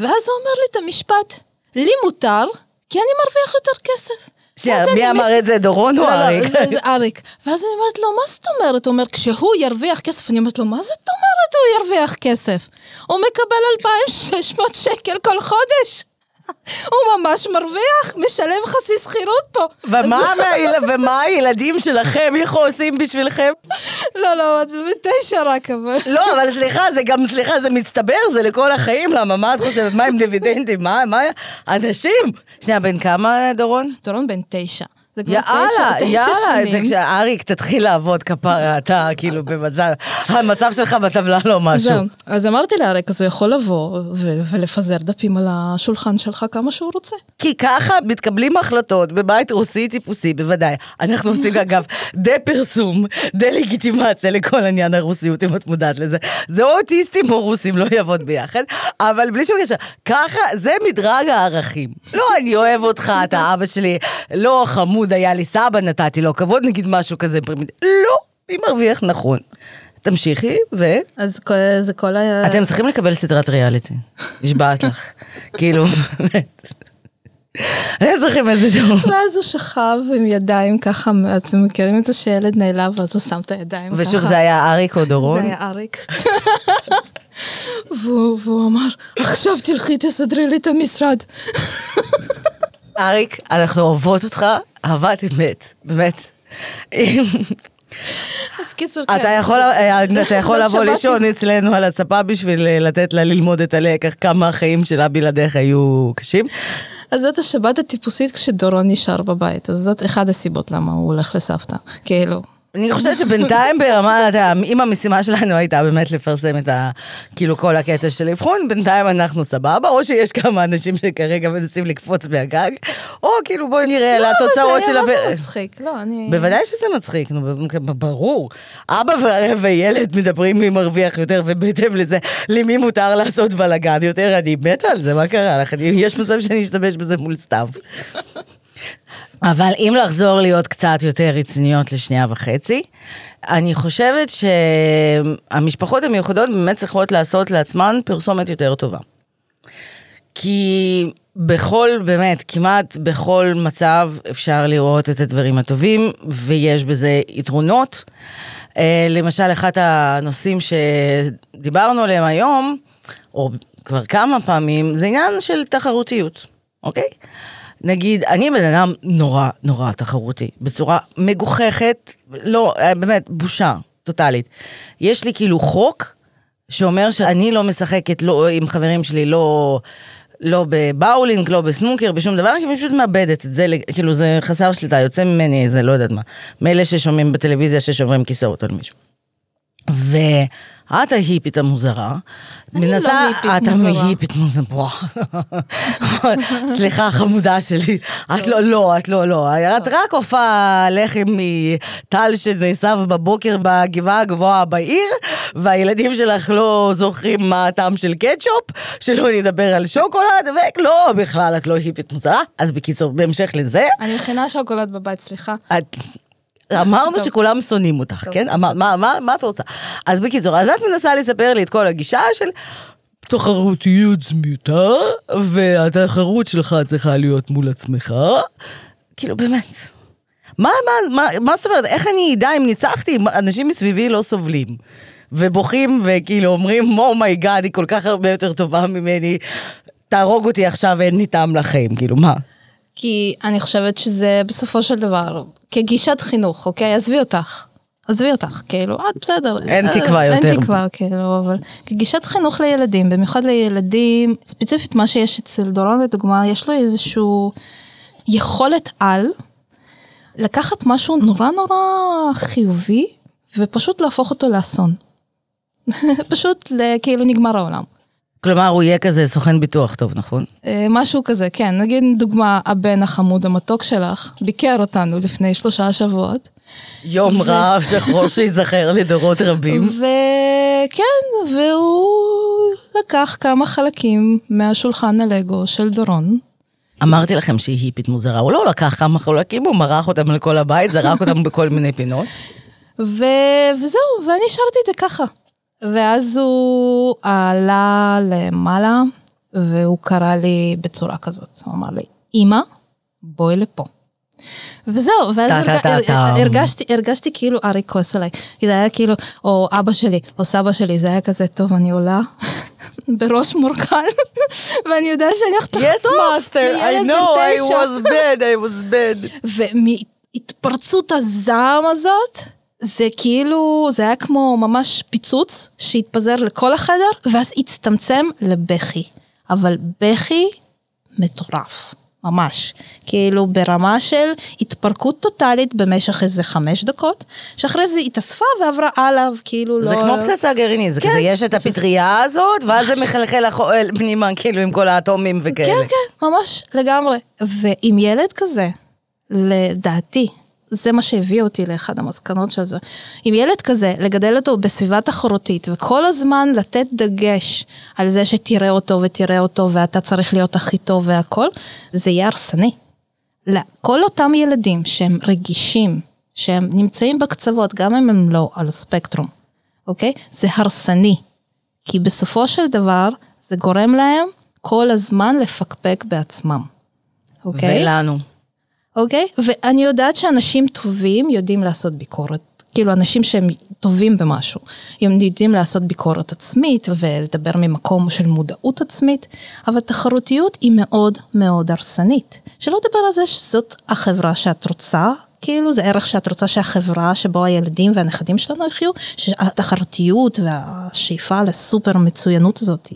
S2: ואז הוא אומר לי את המשפט, לי מותר, כי אני מרוויח יותר כסף. נתן
S1: מי אמר את זה, דורון או
S2: לא, לא,
S1: אריק?
S2: זה, זה אריק. ואז אני אומרת לו, מה זאת אומרת? הוא אומר, כשהוא ירוויח כסף, אני אומרת לו, מה זאת אומרת הוא ירוויח כסף? הוא מקבל 2,600 שקל כל חודש. הוא ממש מרוויח, משלם חצי שכירות פה.
S1: ומה, מהיל... ומה הילדים שלכם, איך עושים בשבילכם?
S2: לא, לא, זה בתשע רק, אבל...
S1: לא, אבל סליחה, זה גם, סליחה, זה מצטבר, זה לכל החיים, למה, מה את חושבת, מה עם דיבידנדים, מה, מה, אנשים? שנייה, בן כמה, דורון?
S2: דורון בן תשע. זה כבר
S1: יאללה,
S2: תשע, תשע
S1: יאללה,
S2: שנים.
S1: כשאריק תתחיל לעבוד כפרה, אתה כאילו במצב, המצב שלך בטבלה לא משהו.
S2: זהו. אז אמרתי לאריק, אז הוא יכול לבוא ו- ולפזר דפים על השולחן שלך כמה שהוא רוצה.
S1: כי ככה מתקבלים החלטות בבית רוסי טיפוסי, בוודאי. אנחנו עושים *laughs* אגב דה-פרסום, דה-לגיטימציה לכל עניין הרוסיות, אם את מודעת לזה. זה או אוטיסטים או רוסים, לא יעבוד ביחד, אבל בלי שום קשר. ככה, זה מדרג הערכים. לא, אני אוהב אותך, אתה אבא שלי, לא חמוד היה לי סבא, נתתי לו כבוד, נגיד משהו כזה. פרימיט- לא, היא מרוויח נכון. תמשיכי, ו...
S2: אז כל- זה כל ה...
S1: אתם צריכים לקבל סדרת ריאליטי, נשבעת לך. *laughs* כאילו, באמת. אתם צריכים איזשהו...
S2: ואז הוא שכב עם ידיים ככה, אתם מכירים את זה שילד נעלב, ואז הוא שם את הידיים ככה.
S1: ושוב, זה היה אריק או
S2: זה
S1: דורון?
S2: היה אריק. *laughs* והוא אמר, עכשיו תלכי תסדרי לי את המשרד. *laughs*
S1: אריק, אנחנו אוהבות אותך, אהבת אמת, באמת.
S2: אז קיצור,
S1: אתה יכול, אה, אתה *laughs* יכול
S2: זאת
S1: לבוא
S2: שמעתי.
S1: לישון אצלנו על הספה בשביל אה, לתת לה ללמוד את הלקח, כמה החיים שלה בלעדיך היו קשים.
S2: אז זאת השבת הטיפוסית כשדורון נשאר בבית, אז זאת אחת הסיבות למה הוא הולך לסבתא. כאילו,
S1: אני חושבת שבינתיים ברמה, אם המשימה שלנו הייתה באמת לפרסם את ה... כאילו כל הקטע של אבחון, בינתיים אנחנו סבבה, או שיש כמה אנשים שכרגע מנסים לקפוץ מהגג, או כאילו בואי נראה
S2: לא,
S1: לתוצאות של
S2: אבל זה היה מצחיק, לא, אני...
S1: בוודאי שזה מצחיק, נו, ברור. אבא וילד מדברים מי מרוויח יותר, ובהתאם לזה, למי מותר לעשות בלאגן יותר, אני מתה על זה, מה קרה לך? יש מצב שאני אשתמש בזה מול סתיו. אבל אם לחזור להיות קצת יותר רציניות לשנייה וחצי, אני חושבת שהמשפחות המיוחדות באמת צריכות לעשות לעצמן פרסומת יותר טובה. כי בכל, באמת, כמעט בכל מצב אפשר לראות את הדברים הטובים, ויש בזה יתרונות. אה, למשל, אחד הנושאים שדיברנו עליהם היום, או כבר כמה פעמים, זה עניין של תחרותיות, אוקיי? נגיד, אני בן אדם נורא נורא תחרותי, בצורה מגוחכת, לא, אה, באמת, בושה טוטאלית. יש לי כאילו חוק שאומר שאני לא משחקת לא, עם חברים שלי, לא, לא בבאולינג, לא בסנוקר, בשום דבר, כי אני פשוט מאבדת את זה, כאילו זה חסר שליטה, יוצא ממני איזה, לא יודעת מה, מאלה ששומעים בטלוויזיה ששוברים כיסאות על מישהו. ואת ההיפית המוזרה,
S2: אני לא היפית
S1: את
S2: מוזרה.
S1: ההיפית מוזרה. *laughs* סליחה, חמודה שלי. את לא, לא, את לא, לא. את רק עופה לחם מטל שנאסף בבוקר בגבעה הגבוהה בעיר, והילדים שלך לא זוכרים מה הטעם של קטשופ, שלא נדבר על שוקולד, ולא, בכלל, את לא היפית מוזרה. אז בקיצור, בהמשך לזה,
S2: אני מכינה שוקולד בבית, סליחה.
S1: את... אמרנו. שכולם שונאים אותך, כן? אמר, מה, מה, מה את רוצה? אז בקיצור, אז את מנסה לספר לי את כל הגישה של תחרותיות זה מיותר, והתחרות שלך צריכה להיות מול עצמך. כאילו, באמת. מה, מה, מה, מה זאת אומרת, איך אני אדע אם ניצחתי, אנשים מסביבי לא סובלים. ובוכים וכאילו אומרים, oh my god, היא כל כך הרבה יותר טובה ממני, תהרוג אותי עכשיו, אין לי טעם לחיים, כאילו, מה?
S2: כי אני חושבת שזה בסופו של דבר, כגישת חינוך, אוקיי? עזבי אותך. עזבי אותך, כאילו, את בסדר.
S1: אין
S2: אה,
S1: תקווה יותר.
S2: אין תקווה, כאילו, אבל כגישת חינוך לילדים, במיוחד לילדים, ספציפית מה שיש אצל דורון לדוגמה, יש לו איזשהו יכולת על לקחת משהו נורא נורא חיובי, ופשוט להפוך אותו לאסון. *laughs* פשוט כאילו נגמר העולם.
S1: כלומר, הוא יהיה כזה סוכן ביטוח טוב, נכון?
S2: אה, משהו כזה, כן. נגיד דוגמה, הבן החמוד המתוק שלך ביקר אותנו לפני שלושה שבועות.
S1: יום רע שחור שייזכר לדורות רבים.
S2: וכן, והוא לקח כמה חלקים מהשולחן הלגו של דורון.
S1: אמרתי לכם שהיא היפית מוזרה, הוא לא לקח כמה חלקים, הוא מרח אותם על כל הבית, זרק אותם בכל מיני פינות.
S2: ו... וזהו, ואני השארתי את זה ככה. ואז הוא עלה למעלה, והוא קרא לי בצורה כזאת. הוא אמר לי, אמא, בואי לפה. וזהו, ואז. הרגשתי, הרגשתי כאילו אריק כועס עליי. זה היה כאילו, או אבא שלי, או סבא שלי, זה היה כזה, טוב, אני עולה *laughs* בראש מורכן, *laughs* ואני יודעת שאני הולכת
S1: Yes,
S2: לחטוף
S1: master, I know, I was bad, I was bad. *laughs*
S2: ומהתפרצות הזעם הזאת, זה כאילו, זה היה כמו ממש פיצוץ שהתפזר לכל החדר, ואז הצטמצם לבכי. אבל בכי מטורף, ממש. כאילו ברמה של התפרקות טוטאלית במשך איזה חמש דקות, שאחרי זה התאספה ועברה עליו, כאילו לא...
S1: זה כמו פצצה גרעינית, זה
S2: כן.
S1: כזה, יש את הפטריה הזאת, ואז זה מחלחל לחו- פנימה, כאילו, עם כל האטומים וכאלה.
S2: כן, כן, ממש, לגמרי. ועם ילד כזה, לדעתי, זה מה שהביא אותי לאחד המסקנות של זה. עם ילד כזה, לגדל אותו בסביבה תחרותית, וכל הזמן לתת דגש על זה שתראה אותו ותראה אותו, ואתה צריך להיות הכי טוב והכל, זה יהיה הרסני. לכל אותם ילדים שהם רגישים, שהם נמצאים בקצוות, גם אם הם לא על הספקטרום, אוקיי? זה הרסני. כי בסופו של דבר, זה גורם להם כל הזמן לפקפק בעצמם, אוקיי?
S1: ולנו.
S2: אוקיי? ואני יודעת שאנשים טובים יודעים לעשות ביקורת. כאילו, אנשים שהם טובים במשהו, הם יודעים לעשות ביקורת עצמית ולדבר ממקום של מודעות עצמית, אבל תחרותיות היא מאוד מאוד הרסנית. שלא לדבר על זה שזאת החברה שאת רוצה, כאילו זה ערך שאת רוצה שהחברה שבו הילדים והנכדים שלנו יחיו, שהתחרותיות והשאיפה לסופר מצוינות הזאת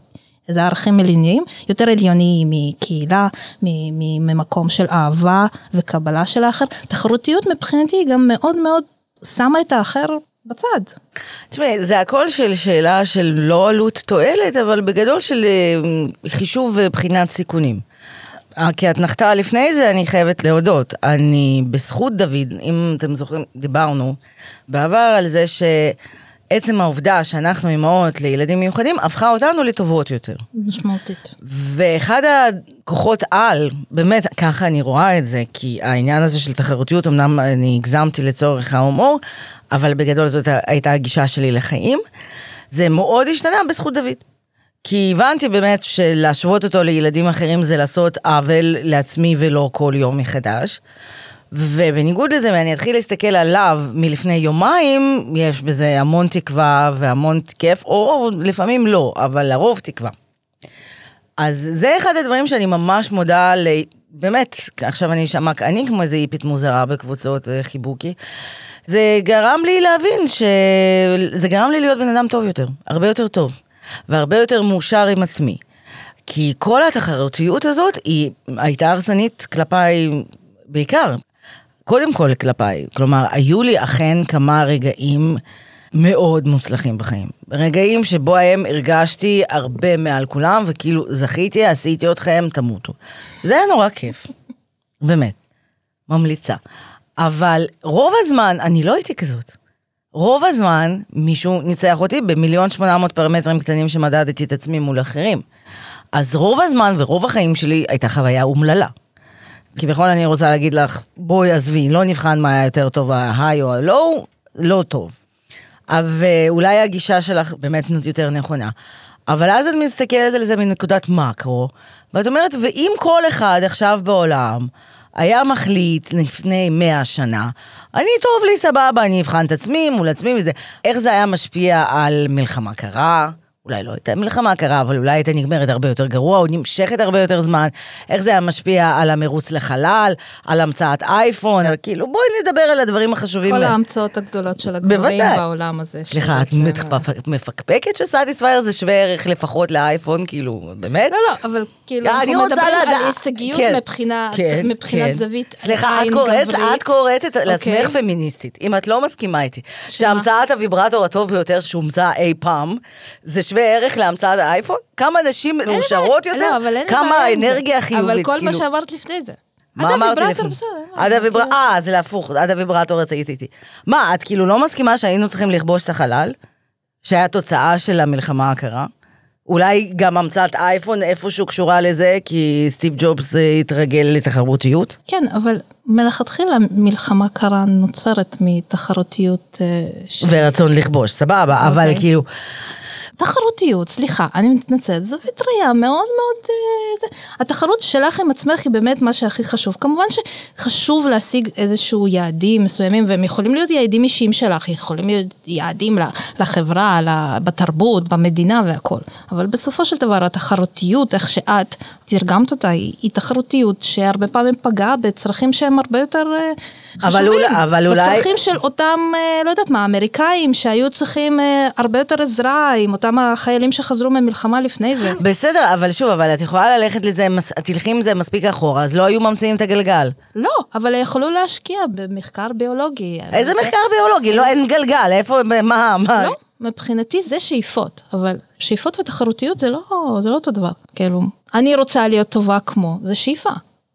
S2: זה ערכים עליוניים, יותר עליוניים מקהילה, ממקום של אהבה וקבלה של האחר. תחרותיות מבחינתי היא גם מאוד מאוד שמה את האחר בצד.
S1: תשמעי, זה הכל של שאלה של לא עלות תועלת, אבל בגדול של אה, חישוב ובחינת סיכונים. אה, כאתנחתה לפני זה, אני חייבת להודות. אני, בזכות דוד, אם אתם זוכרים, דיברנו בעבר על זה שעצם העובדה שאנחנו אימהות לילדים מיוחדים, הפכה אותנו לטובות יותר.
S2: משמעותית.
S1: ואחד הכוחות על, באמת, ככה אני רואה את זה, כי העניין הזה של תחרותיות, אמנם אני הגזמתי לצורך ההומור, אבל בגדול זאת הייתה הגישה שלי לחיים, זה מאוד השתנה בזכות דוד. כי הבנתי באמת שלהשוות אותו לילדים אחרים זה לעשות עוול לעצמי ולא כל יום מחדש. ובניגוד לזה, ואני אתחיל להסתכל עליו מלפני יומיים, יש בזה המון תקווה והמון כיף, או לפעמים לא, אבל לרוב תקווה. אז זה אחד הדברים שאני ממש מודה ל... באמת, עכשיו אני אשמע, אני כמו איזה איפית מוזרה בקבוצות אה, חיבוקי. זה גרם לי להבין ש... זה גרם לי להיות בן אדם טוב יותר, הרבה יותר טוב, והרבה יותר מאושר עם עצמי. כי כל התחרותיות הזאת היא הייתה הרסנית כלפיי בעיקר. קודם כל כלפיי, כלומר, היו לי אכן כמה רגעים מאוד מוצלחים בחיים. רגעים שבהם הרגשתי הרבה מעל כולם, וכאילו זכיתי, עשיתי אתכם, תמותו. זה היה נורא כיף, באמת, ממליצה. אבל רוב הזמן אני לא הייתי כזאת. רוב הזמן מישהו ניצח אותי במיליון שמונה מאות פרמטרים קטנים שמדדתי את עצמי מול אחרים. אז רוב הזמן ורוב החיים שלי הייתה חוויה אומללה. כביכול אני רוצה להגיד לך, בואי עזבי, לא נבחן מה היה יותר טוב, ההיי או הלואו, לא טוב. ואולי הגישה שלך באמת יותר נכונה. אבל אז את מסתכלת על זה מנקודת מקרו, ואת אומרת, ואם כל אחד עכשיו בעולם היה מחליט לפני מאה שנה, אני טוב לי, סבבה, אני אבחן את עצמי מול עצמי וזה, איך זה היה משפיע על מלחמה קרה? אולי לא הייתה מלחמה קרה, אבל אולי הייתה נגמרת הרבה יותר גרוע, או נמשכת הרבה יותר זמן. איך זה היה משפיע על המרוץ לחלל, על המצאת אייפון, כאילו בואי נדבר על הדברים החשובים.
S2: כל ההמצאות הגדולות של הגברים
S1: בוודאי.
S2: בעולם הזה.
S1: סליחה, את מפקפקת שסאטיספייר זה שווה ערך לפחות לאייפון, כאילו, באמת?
S2: לא, לא, אבל כאילו,
S1: אה, אני
S2: אנחנו מדברים על הישגיות
S1: כן,
S2: מבחינת
S1: כן,
S2: מבחינת
S1: כן.
S2: זווית
S1: סליחה, את
S2: עין
S1: קוראת,
S2: גברית.
S1: את קוראת את, לעצמך
S2: אוקיי?
S1: פמיניסטית. אם את לא מסכימה איתי, שהמצאת הוויברטור הטוב ביותר שהומצא אי פעם, זה שווה ערך להמצאת האייפון? כמה נשים מאושרות יותר?
S2: לא,
S1: כמה
S2: בעיה עם זה.
S1: אנרגיה חיובית,
S2: אבל כל מה
S1: כאילו.
S2: שאמרת לפני זה.
S1: מה
S2: עד
S1: אמרתי
S2: הוויברטור
S1: לפני?
S2: בסדר.
S1: עד הוויברטור,
S2: כאילו-
S1: אה, זה להפוך, עד הוויברטור את היית איתי. מה, את כאילו לא מסכימה שהיינו צריכים לכבוש את החלל? שהיה תוצאה של המלחמה הקרה? אולי גם המצאת אייפון איפשהו קשורה לזה, כי סטיב ג'ובס אה, התרגל לתחרותיות?
S2: כן, אבל מלכתחילה מלחמה קרה נוצרת מתחרותיות. אה, ש-
S1: ורצון לכבוש, סבבה, אבל
S2: אוקיי.
S1: כאילו...
S2: תחרותיות, סליחה, אני מתנצלת, זווית ראייה מאוד מאוד... אה, זה. התחרות שלך עם עצמך היא באמת מה שהכי חשוב. כמובן שחשוב להשיג איזשהו יעדים מסוימים, והם יכולים להיות יעדים אישיים שלך, יכולים להיות יעדים לחברה, בתרבות, במדינה והכל. אבל בסופו של דבר התחרותיות, איך שאת תרגמת אותה, היא, היא תחרותיות שהרבה פעמים פגעה בצרכים שהם הרבה יותר אה, חשובים. אבל, אולי, אבל אולי... בצרכים של אותם, אה, לא יודעת מה, אמריקאים שהיו צריכים הרבה יותר עזרה עם אותם... גם החיילים שחזרו ממלחמה לפני זה.
S1: בסדר, אבל שוב, אבל את יכולה ללכת לזה, תלכי עם זה מספיק אחורה, אז לא היו ממציאים את הגלגל.
S2: לא, אבל יכלו להשקיע במחקר ביולוגי.
S1: איזה מחקר ביולוגי? לא, אין גלגל, איפה, מה, מה?
S2: לא, מבחינתי זה שאיפות, אבל שאיפות ותחרותיות זה לא, זה לא אותו דבר. כאילו, אני רוצה להיות טובה כמו, זה שאיפה.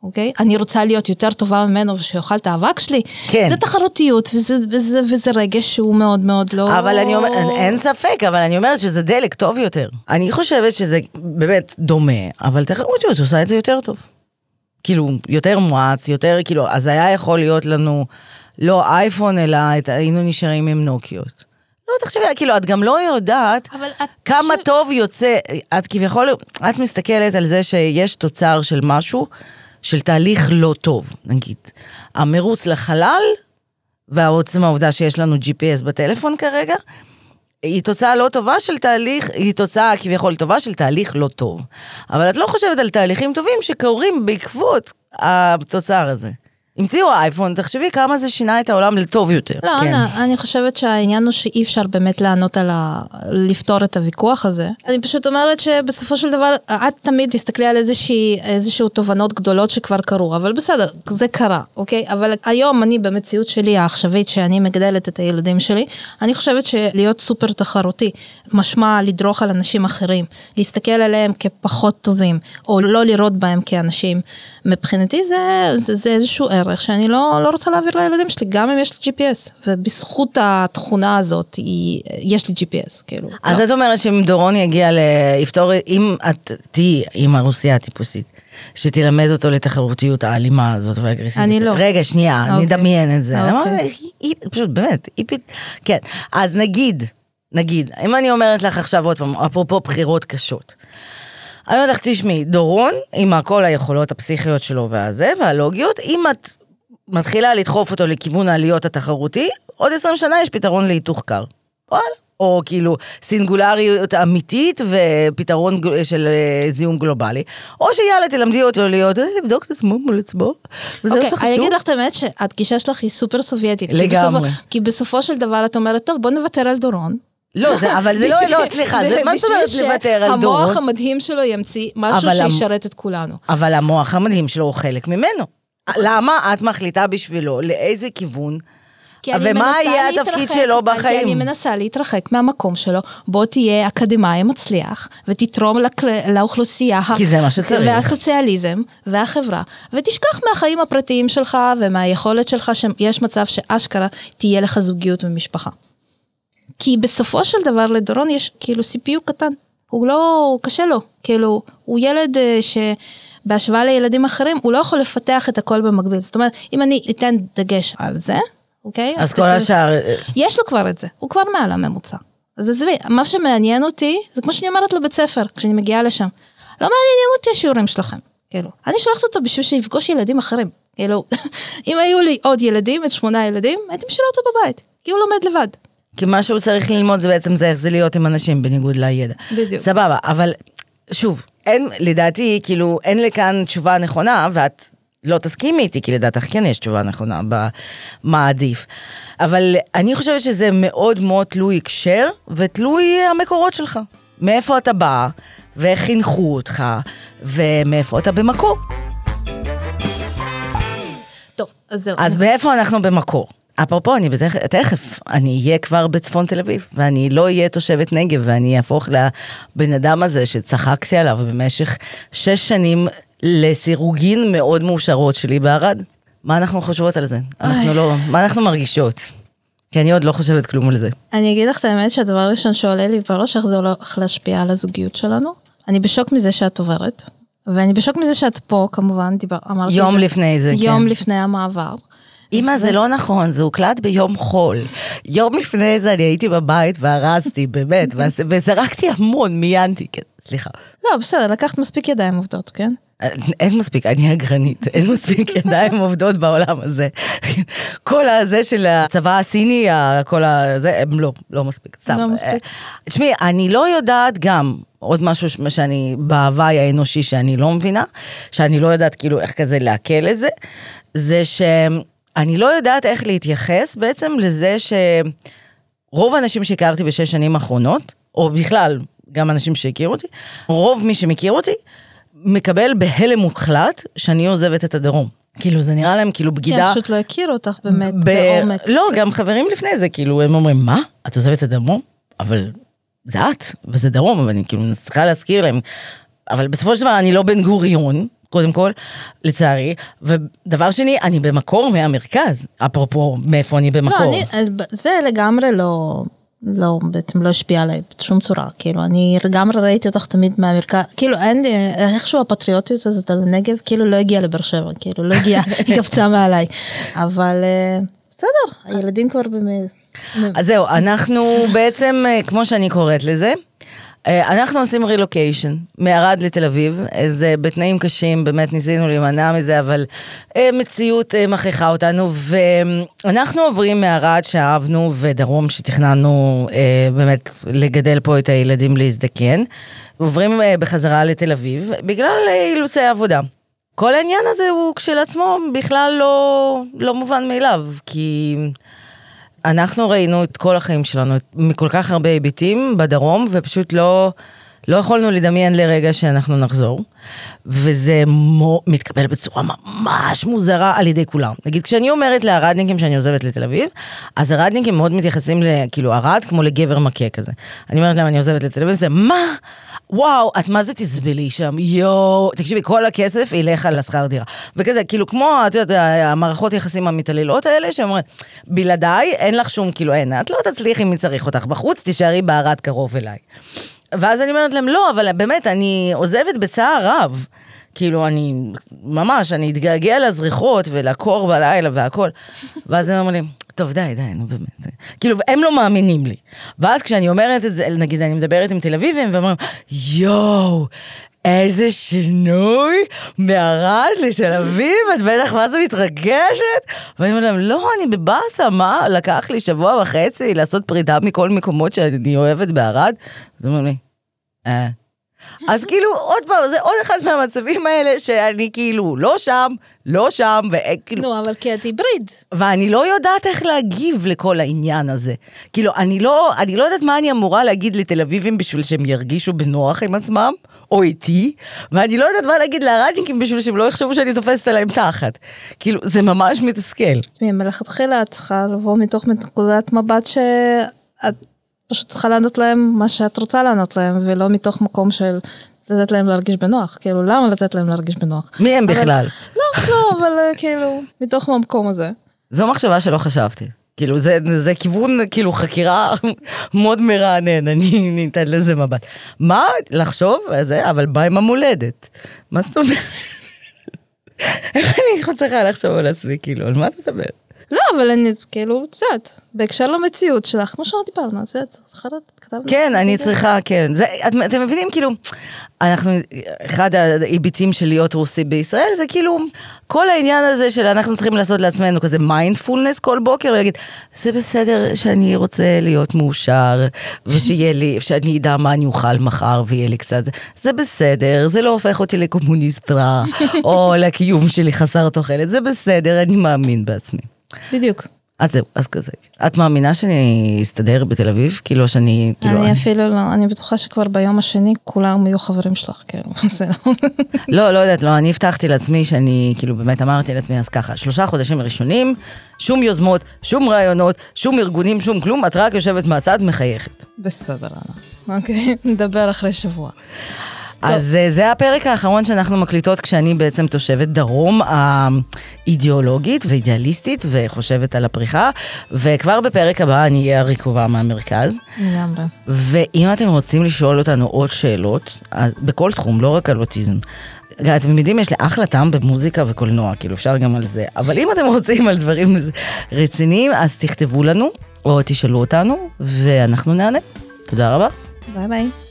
S2: אוקיי? אני רוצה להיות יותר טובה ממנו ושיאכל את האבק שלי. כן. זה תחרותיות וזה, וזה, וזה רגש שהוא מאוד מאוד לא...
S1: אבל אני אומרת, אין ספק, אבל אני אומרת שזה דלק טוב יותר. אני חושבת שזה באמת דומה, אבל תחרותיות עושה את זה יותר טוב. כאילו, יותר מואץ, יותר, כאילו, אז היה יכול להיות לנו לא אייפון, אלא את, היינו נשארים עם נוקיות. לא, תחשבי, כאילו, את גם לא יודעת כמה ש... טוב יוצא, את כביכול, את מסתכלת על זה שיש תוצר של משהו. של תהליך לא טוב, נגיד. המרוץ לחלל, ועצם העובדה שיש לנו GPS בטלפון כרגע, היא תוצאה לא טובה של תהליך, היא תוצאה כביכול טובה של תהליך לא טוב. אבל את לא חושבת על תהליכים טובים שקורים בעקבות התוצר הזה. המציאו אייפון, תחשבי כמה זה שינה את העולם לטוב יותר.
S2: לא, כן. אנה, אני חושבת שהעניין הוא שאי אפשר באמת לענות על ה... לפתור את הוויכוח הזה. אני פשוט אומרת שבסופו של דבר, את תמיד תסתכלי על איזושהי, איזשהו תובנות גדולות שכבר קרו, אבל בסדר, זה קרה, אוקיי? אבל היום אני במציאות שלי העכשווית, שאני מגדלת את הילדים שלי, אני חושבת שלהיות סופר תחרותי, משמע לדרוך על אנשים אחרים, להסתכל עליהם כפחות טובים, או לא לראות בהם כאנשים, מבחינתי זה, זה, זה איזשהו ערך שאני לא, לא רוצה להעביר לילדים שלי, גם אם יש לי GPS, ובזכות התכונה הזאת, היא, יש לי GPS, כאילו.
S1: אז לא. את אומרת שאם דורון יגיע לפתור, אם את תהיי אימא רוסיה טיפוסית, שתלמד אותו לתחרותיות האלימה הזאת והאגרסיבית.
S2: אני לא.
S1: רגע, שנייה, okay. נדמיין אוקיי. את זה. אוקיי. היא, היא, פשוט, באמת, היא פת... כן. אז נגיד, נגיד, אם אני אומרת לך עכשיו עוד פעם, אפרופו בחירות קשות. אני אומרת לך, תשמעי, דורון, עם כל היכולות הפסיכיות שלו והזה, והלוגיות, אם את מתחילה לדחוף אותו לכיוון העליות התחרותי, עוד 20 שנה יש פתרון להיתוך קר. וואלה. או כאילו סינגולריות אמיתית ופתרון של אה, זיהום גלובלי, או שיאללה תלמדי אותו להיות, אה, לבדוק את עצמו מול עצמו,
S2: וזה מה שחשוב. אני אגיד לך את האמת שהגישה שלך היא סופר סובייטית.
S1: לגמרי.
S2: כי בסופו של דבר את אומרת, טוב בוא נוותר על דורון,
S1: לא, זה, אבל זה לא, לא, סליחה, זה, מה זאת אומרת לוותר על דורון?
S2: המוח המדהים שלו ימציא משהו שישרת את כולנו.
S1: אבל המוח המדהים שלו הוא חלק ממנו. למה את מחליטה בשבילו לאיזה כיוון? ומה יהיה התפקיד שלו בחיים?
S2: כי אני מנסה להתרחק מהמקום שלו, בוא תהיה אקדמאי מצליח, ותתרום לאוכלוסייה,
S1: כי זה מה שצריך.
S2: והסוציאליזם, והחברה, ותשכח מהחיים הפרטיים שלך ומהיכולת שלך שיש מצב שאשכרה תהיה לך זוגיות ומשפחה. כי בסופו של דבר לדורון יש כאילו CPU קטן, הוא לא, הוא קשה לו, כאילו, הוא ילד uh, שבהשוואה לילדים אחרים, הוא לא יכול לפתח את הכל במקביל. זאת אומרת, אם אני אתן דגש על זה, אוקיי?
S1: אז כל השאר... אה,
S2: יש לו כבר את זה, הוא כבר מעל הממוצע. אז עזבי, מה שמעניין אותי, זה כמו שאני אומרת לבית ספר, כשאני מגיעה לשם. לא מעניינים אותי השיעורים שלכם, כאילו. אני שולחת אותו בשביל שיפגוש ילדים אחרים. כאילו, *laughs* אם היו לי עוד ילדים, את שמונה ילדים, הייתי משאירה אותו בבית, כי הוא לומד לבד.
S1: כי מה שהוא צריך ללמוד זה בעצם זה איך זה להיות עם אנשים בניגוד לידע.
S2: בדיוק.
S1: סבבה, אבל שוב, אין, לדעתי, כאילו, אין לכאן תשובה נכונה, ואת לא תסכימי איתי, כי לדעתך כן יש תשובה נכונה במה עדיף. אבל אני חושבת שזה מאוד מאוד תלוי הקשר, ותלוי המקורות שלך. מאיפה אתה בא, ואיך חינכו אותך, ומאיפה אתה במקור.
S2: טוב, אז זהו.
S1: אז מאיפה אנחנו במקור? אפרופו, אני בתכף, תכף, אני אהיה כבר בצפון תל אביב, ואני לא אהיה תושבת נגב, ואני אהפוך לבן אדם הזה שצחקתי עליו במשך שש שנים לסירוגין מאוד מאושרות שלי בערד. מה אנחנו חושבות על זה? אנחנו לא, מה אנחנו מרגישות? כי אני עוד לא חושבת כלום על זה.
S2: אני אגיד לך את האמת שהדבר הראשון שעולה לי בראש, איך זה הולך להשפיע על הזוגיות שלנו. אני בשוק מזה שאת עוברת, ואני בשוק מזה שאת פה, כמובן, דיבר, אמרתי
S1: יום לפני זה,
S2: יום כן. יום לפני המעבר.
S1: אמא, זה לא נכון, זה הוקלט ביום חול. יום לפני זה אני הייתי בבית וארזתי, באמת, *laughs* וזרקתי המון, מיינתי, כן, סליחה.
S2: לא, בסדר, לקחת מספיק ידיים עובדות, כן?
S1: אין מספיק, אני אגרנית, *laughs* אין מספיק ידיים עובדות בעולם הזה. כל הזה של הצבא הסיני, כל הזה, הם לא, לא מספיק, סתם.
S2: לא מספיק.
S1: אה, תשמעי, אני לא יודעת גם, עוד משהו שאני, בהוואי האנושי שאני לא מבינה, שאני לא יודעת כאילו איך כזה לעכל את זה, זה שאני לא יודעת איך להתייחס בעצם לזה שרוב האנשים שהכרתי בשש שנים האחרונות, או בכלל, גם אנשים שהכירו אותי, רוב מי שמכיר אותי, מקבל בהלם מוחלט שאני עוזבת את הדרום. כאילו, זה נראה להם כאילו
S2: כי
S1: בגידה.
S2: הם פשוט לא הכירו אותך באמת
S1: ב-
S2: בעומק.
S1: לא, גם חברים לפני זה, כאילו, הם אומרים, מה? את עוזבת את הדרום? אבל זה את, וזה דרום, ואני כאילו צריכה להזכיר להם. אבל בסופו של דבר, אני לא בן גוריון, קודם כל, לצערי. ודבר שני, אני במקור מהמרכז, אפרופו מאיפה אני במקור.
S2: לא, אני, זה לגמרי לא, לא, בעצם לא השפיע עליי בשום צורה, כאילו, אני לגמרי ראיתי אותך תמיד מהמרכז, כאילו, אין לי, איכשהו הפטריוטיות הזאת על הנגב, כאילו, לא הגיעה לבאר שבע, כאילו, לא הגיעה, *laughs* היא קפצה מעליי. אבל אה, בסדר, הילדים כבר באמת...
S1: אז זהו, אנחנו בעצם, אה, כמו שאני קוראת לזה, אנחנו עושים רילוקיישן מערד לתל אביב, זה בתנאים קשים, באמת ניסינו להימנע מזה, אבל אה, מציאות אה, מכריחה אותנו, ואנחנו עוברים מערד שאהבנו ודרום שתכננו אה, באמת לגדל פה את הילדים להזדקן, עוברים אה, בחזרה לתל אביב בגלל אה, אילוצי עבודה. כל העניין הזה הוא כשלעצמו בכלל לא, לא מובן מאליו, כי אנחנו ראינו את כל החיים שלנו מכל כך הרבה היבטים בדרום, ופשוט לא, לא יכולנו לדמיין לרגע שאנחנו נחזור. וזה מו, מתקבל בצורה ממש מוזרה על ידי כולם. נגיד, כשאני אומרת לערדניקים שאני עוזבת לתל אביב, אז ערדניקים מאוד מתייחסים. כאילו, ערד כמו לגבר מכה כזה. אני אומרת להם, אני עוזבת לתל אביב, זה מה? וואו, את מה זה תסבלי שם, יואו, תקשיבי, כל הכסף ילך על השכר דירה. וכזה, כאילו, כמו, את יודעת, המערכות יחסים המתעללות האלה, שאומרת, בלעדיי, אין לך שום, כאילו, אין, את לא תצליחי מי צריך אותך בחוץ, תישארי בערד קרוב אליי. ואז אני אומרת להם, לא, אבל באמת, אני עוזבת בצער רב. כאילו, אני, ממש, אני אתגעגע לזריחות ולקור בלילה והכל. ואז הם אומרים, טוב, די, די, נו באמת. כאילו, הם לא מאמינים לי. ואז כשאני אומרת את זה, נגיד, אני מדברת עם תל אביבים, והם אומרים, יואו, איזה שינוי מערד לתל אביב, את בטח מה זה מתרגשת? ואני אומרת להם, לא, אני בבאסה, מה? לקח לי שבוע וחצי לעשות פרידה מכל מקומות שאני אוהבת בערד? אז אומרים לי, אה. אז כאילו, עוד פעם, זה עוד אחד מהמצבים האלה שאני כאילו לא שם, לא שם, וכאילו...
S2: נו, אבל כי את היבריד.
S1: ואני לא יודעת איך להגיב לכל העניין הזה. כאילו, אני לא, אני לא יודעת מה אני אמורה להגיד לתל אביבים בשביל שהם ירגישו בנוח עם עצמם, או איתי, ואני לא יודעת מה להגיד לערדניקים בשביל שהם לא יחשבו שאני תופסת עליהם תחת. כאילו, זה ממש מתסכל.
S2: תשמעי, מלכתחילה את צריכה לבוא מתוך נקודת מבט שאת פשוט צריכה לענות להם מה שאת רוצה לענות להם, ולא מתוך מקום של לתת להם להרגיש בנוח. כאילו, למה לתת להם להרגיש בנוח?
S1: מי הם
S2: אבל-
S1: בכלל?
S2: לא, לא, אבל אה, כאילו, מתוך המקום הזה.
S1: זו מחשבה שלא חשבתי. כאילו, זה, זה כיוון, כאילו, חקירה *laughs* מאוד מרענן, אני ניתן לזה מבט. מה? לחשוב? זה, אבל בא עם המולדת. מה זאת אומרת? *laughs* איך אני צריכה לחשוב על עצמי, כאילו, על מה אתה מדבר?
S2: לא, אבל אני, כאילו, את יודעת, בהקשר למציאות שלך, כמו שדיברנו, את יודעת, צריכה לדעת.
S1: כן, אני צריכה, כן. זה, את, אתם מבינים, כאילו, אנחנו, אחד ההיבטים של להיות רוסי בישראל, זה כאילו, כל העניין הזה של אנחנו צריכים לעשות לעצמנו כזה מיינדפולנס כל בוקר, ולהגיד, זה בסדר שאני רוצה להיות מאושר, ושיהיה לי, שאני אדע מה אני אוכל מחר, ויהיה לי קצת, זה בסדר, זה לא הופך אותי לקומוניסט רע, *laughs* או לקיום שלי חסר תוחלת, זה בסדר, אני מאמין בעצמי.
S2: בדיוק.
S1: אז זהו, אז כזה. את מאמינה שאני אסתדר בתל אביב? כאילו שאני, כאילו...
S2: אני אפילו לא, אני בטוחה שכבר ביום השני כולם יהיו חברים שלך, כאילו, *laughs* זה לא...
S1: לא, לא יודעת, לא, אני הבטחתי לעצמי שאני, כאילו, באמת אמרתי לעצמי, אז ככה, שלושה חודשים ראשונים, שום יוזמות, שום רעיונות, שום ארגונים, שום כלום, את רק יושבת מהצד, מחייכת.
S2: בסדר. אוקיי, נדבר אחרי שבוע.
S1: אז אה, זה הפרק האחרון שאנחנו מקליטות כשאני בעצם תושבת דרום האידיאולוגית ואידיאליסטית וחושבת על הפריחה, וכבר בפרק הבא אני אהיה הרקובה מהמרכז.
S2: לגמרי.
S1: ואם אתם רוצים לשאול אותנו עוד שאלות, אז בכל תחום, לא רק על אוטיזם, אתם יודעים, יש לי אחלה טעם במוזיקה וקולנוע, כאילו אפשר גם על זה. אבל אם אתם רוצים על דברים רציניים, אז תכתבו לנו, או תשאלו אותנו, ואנחנו נענה. תודה רבה.
S2: ביי ביי.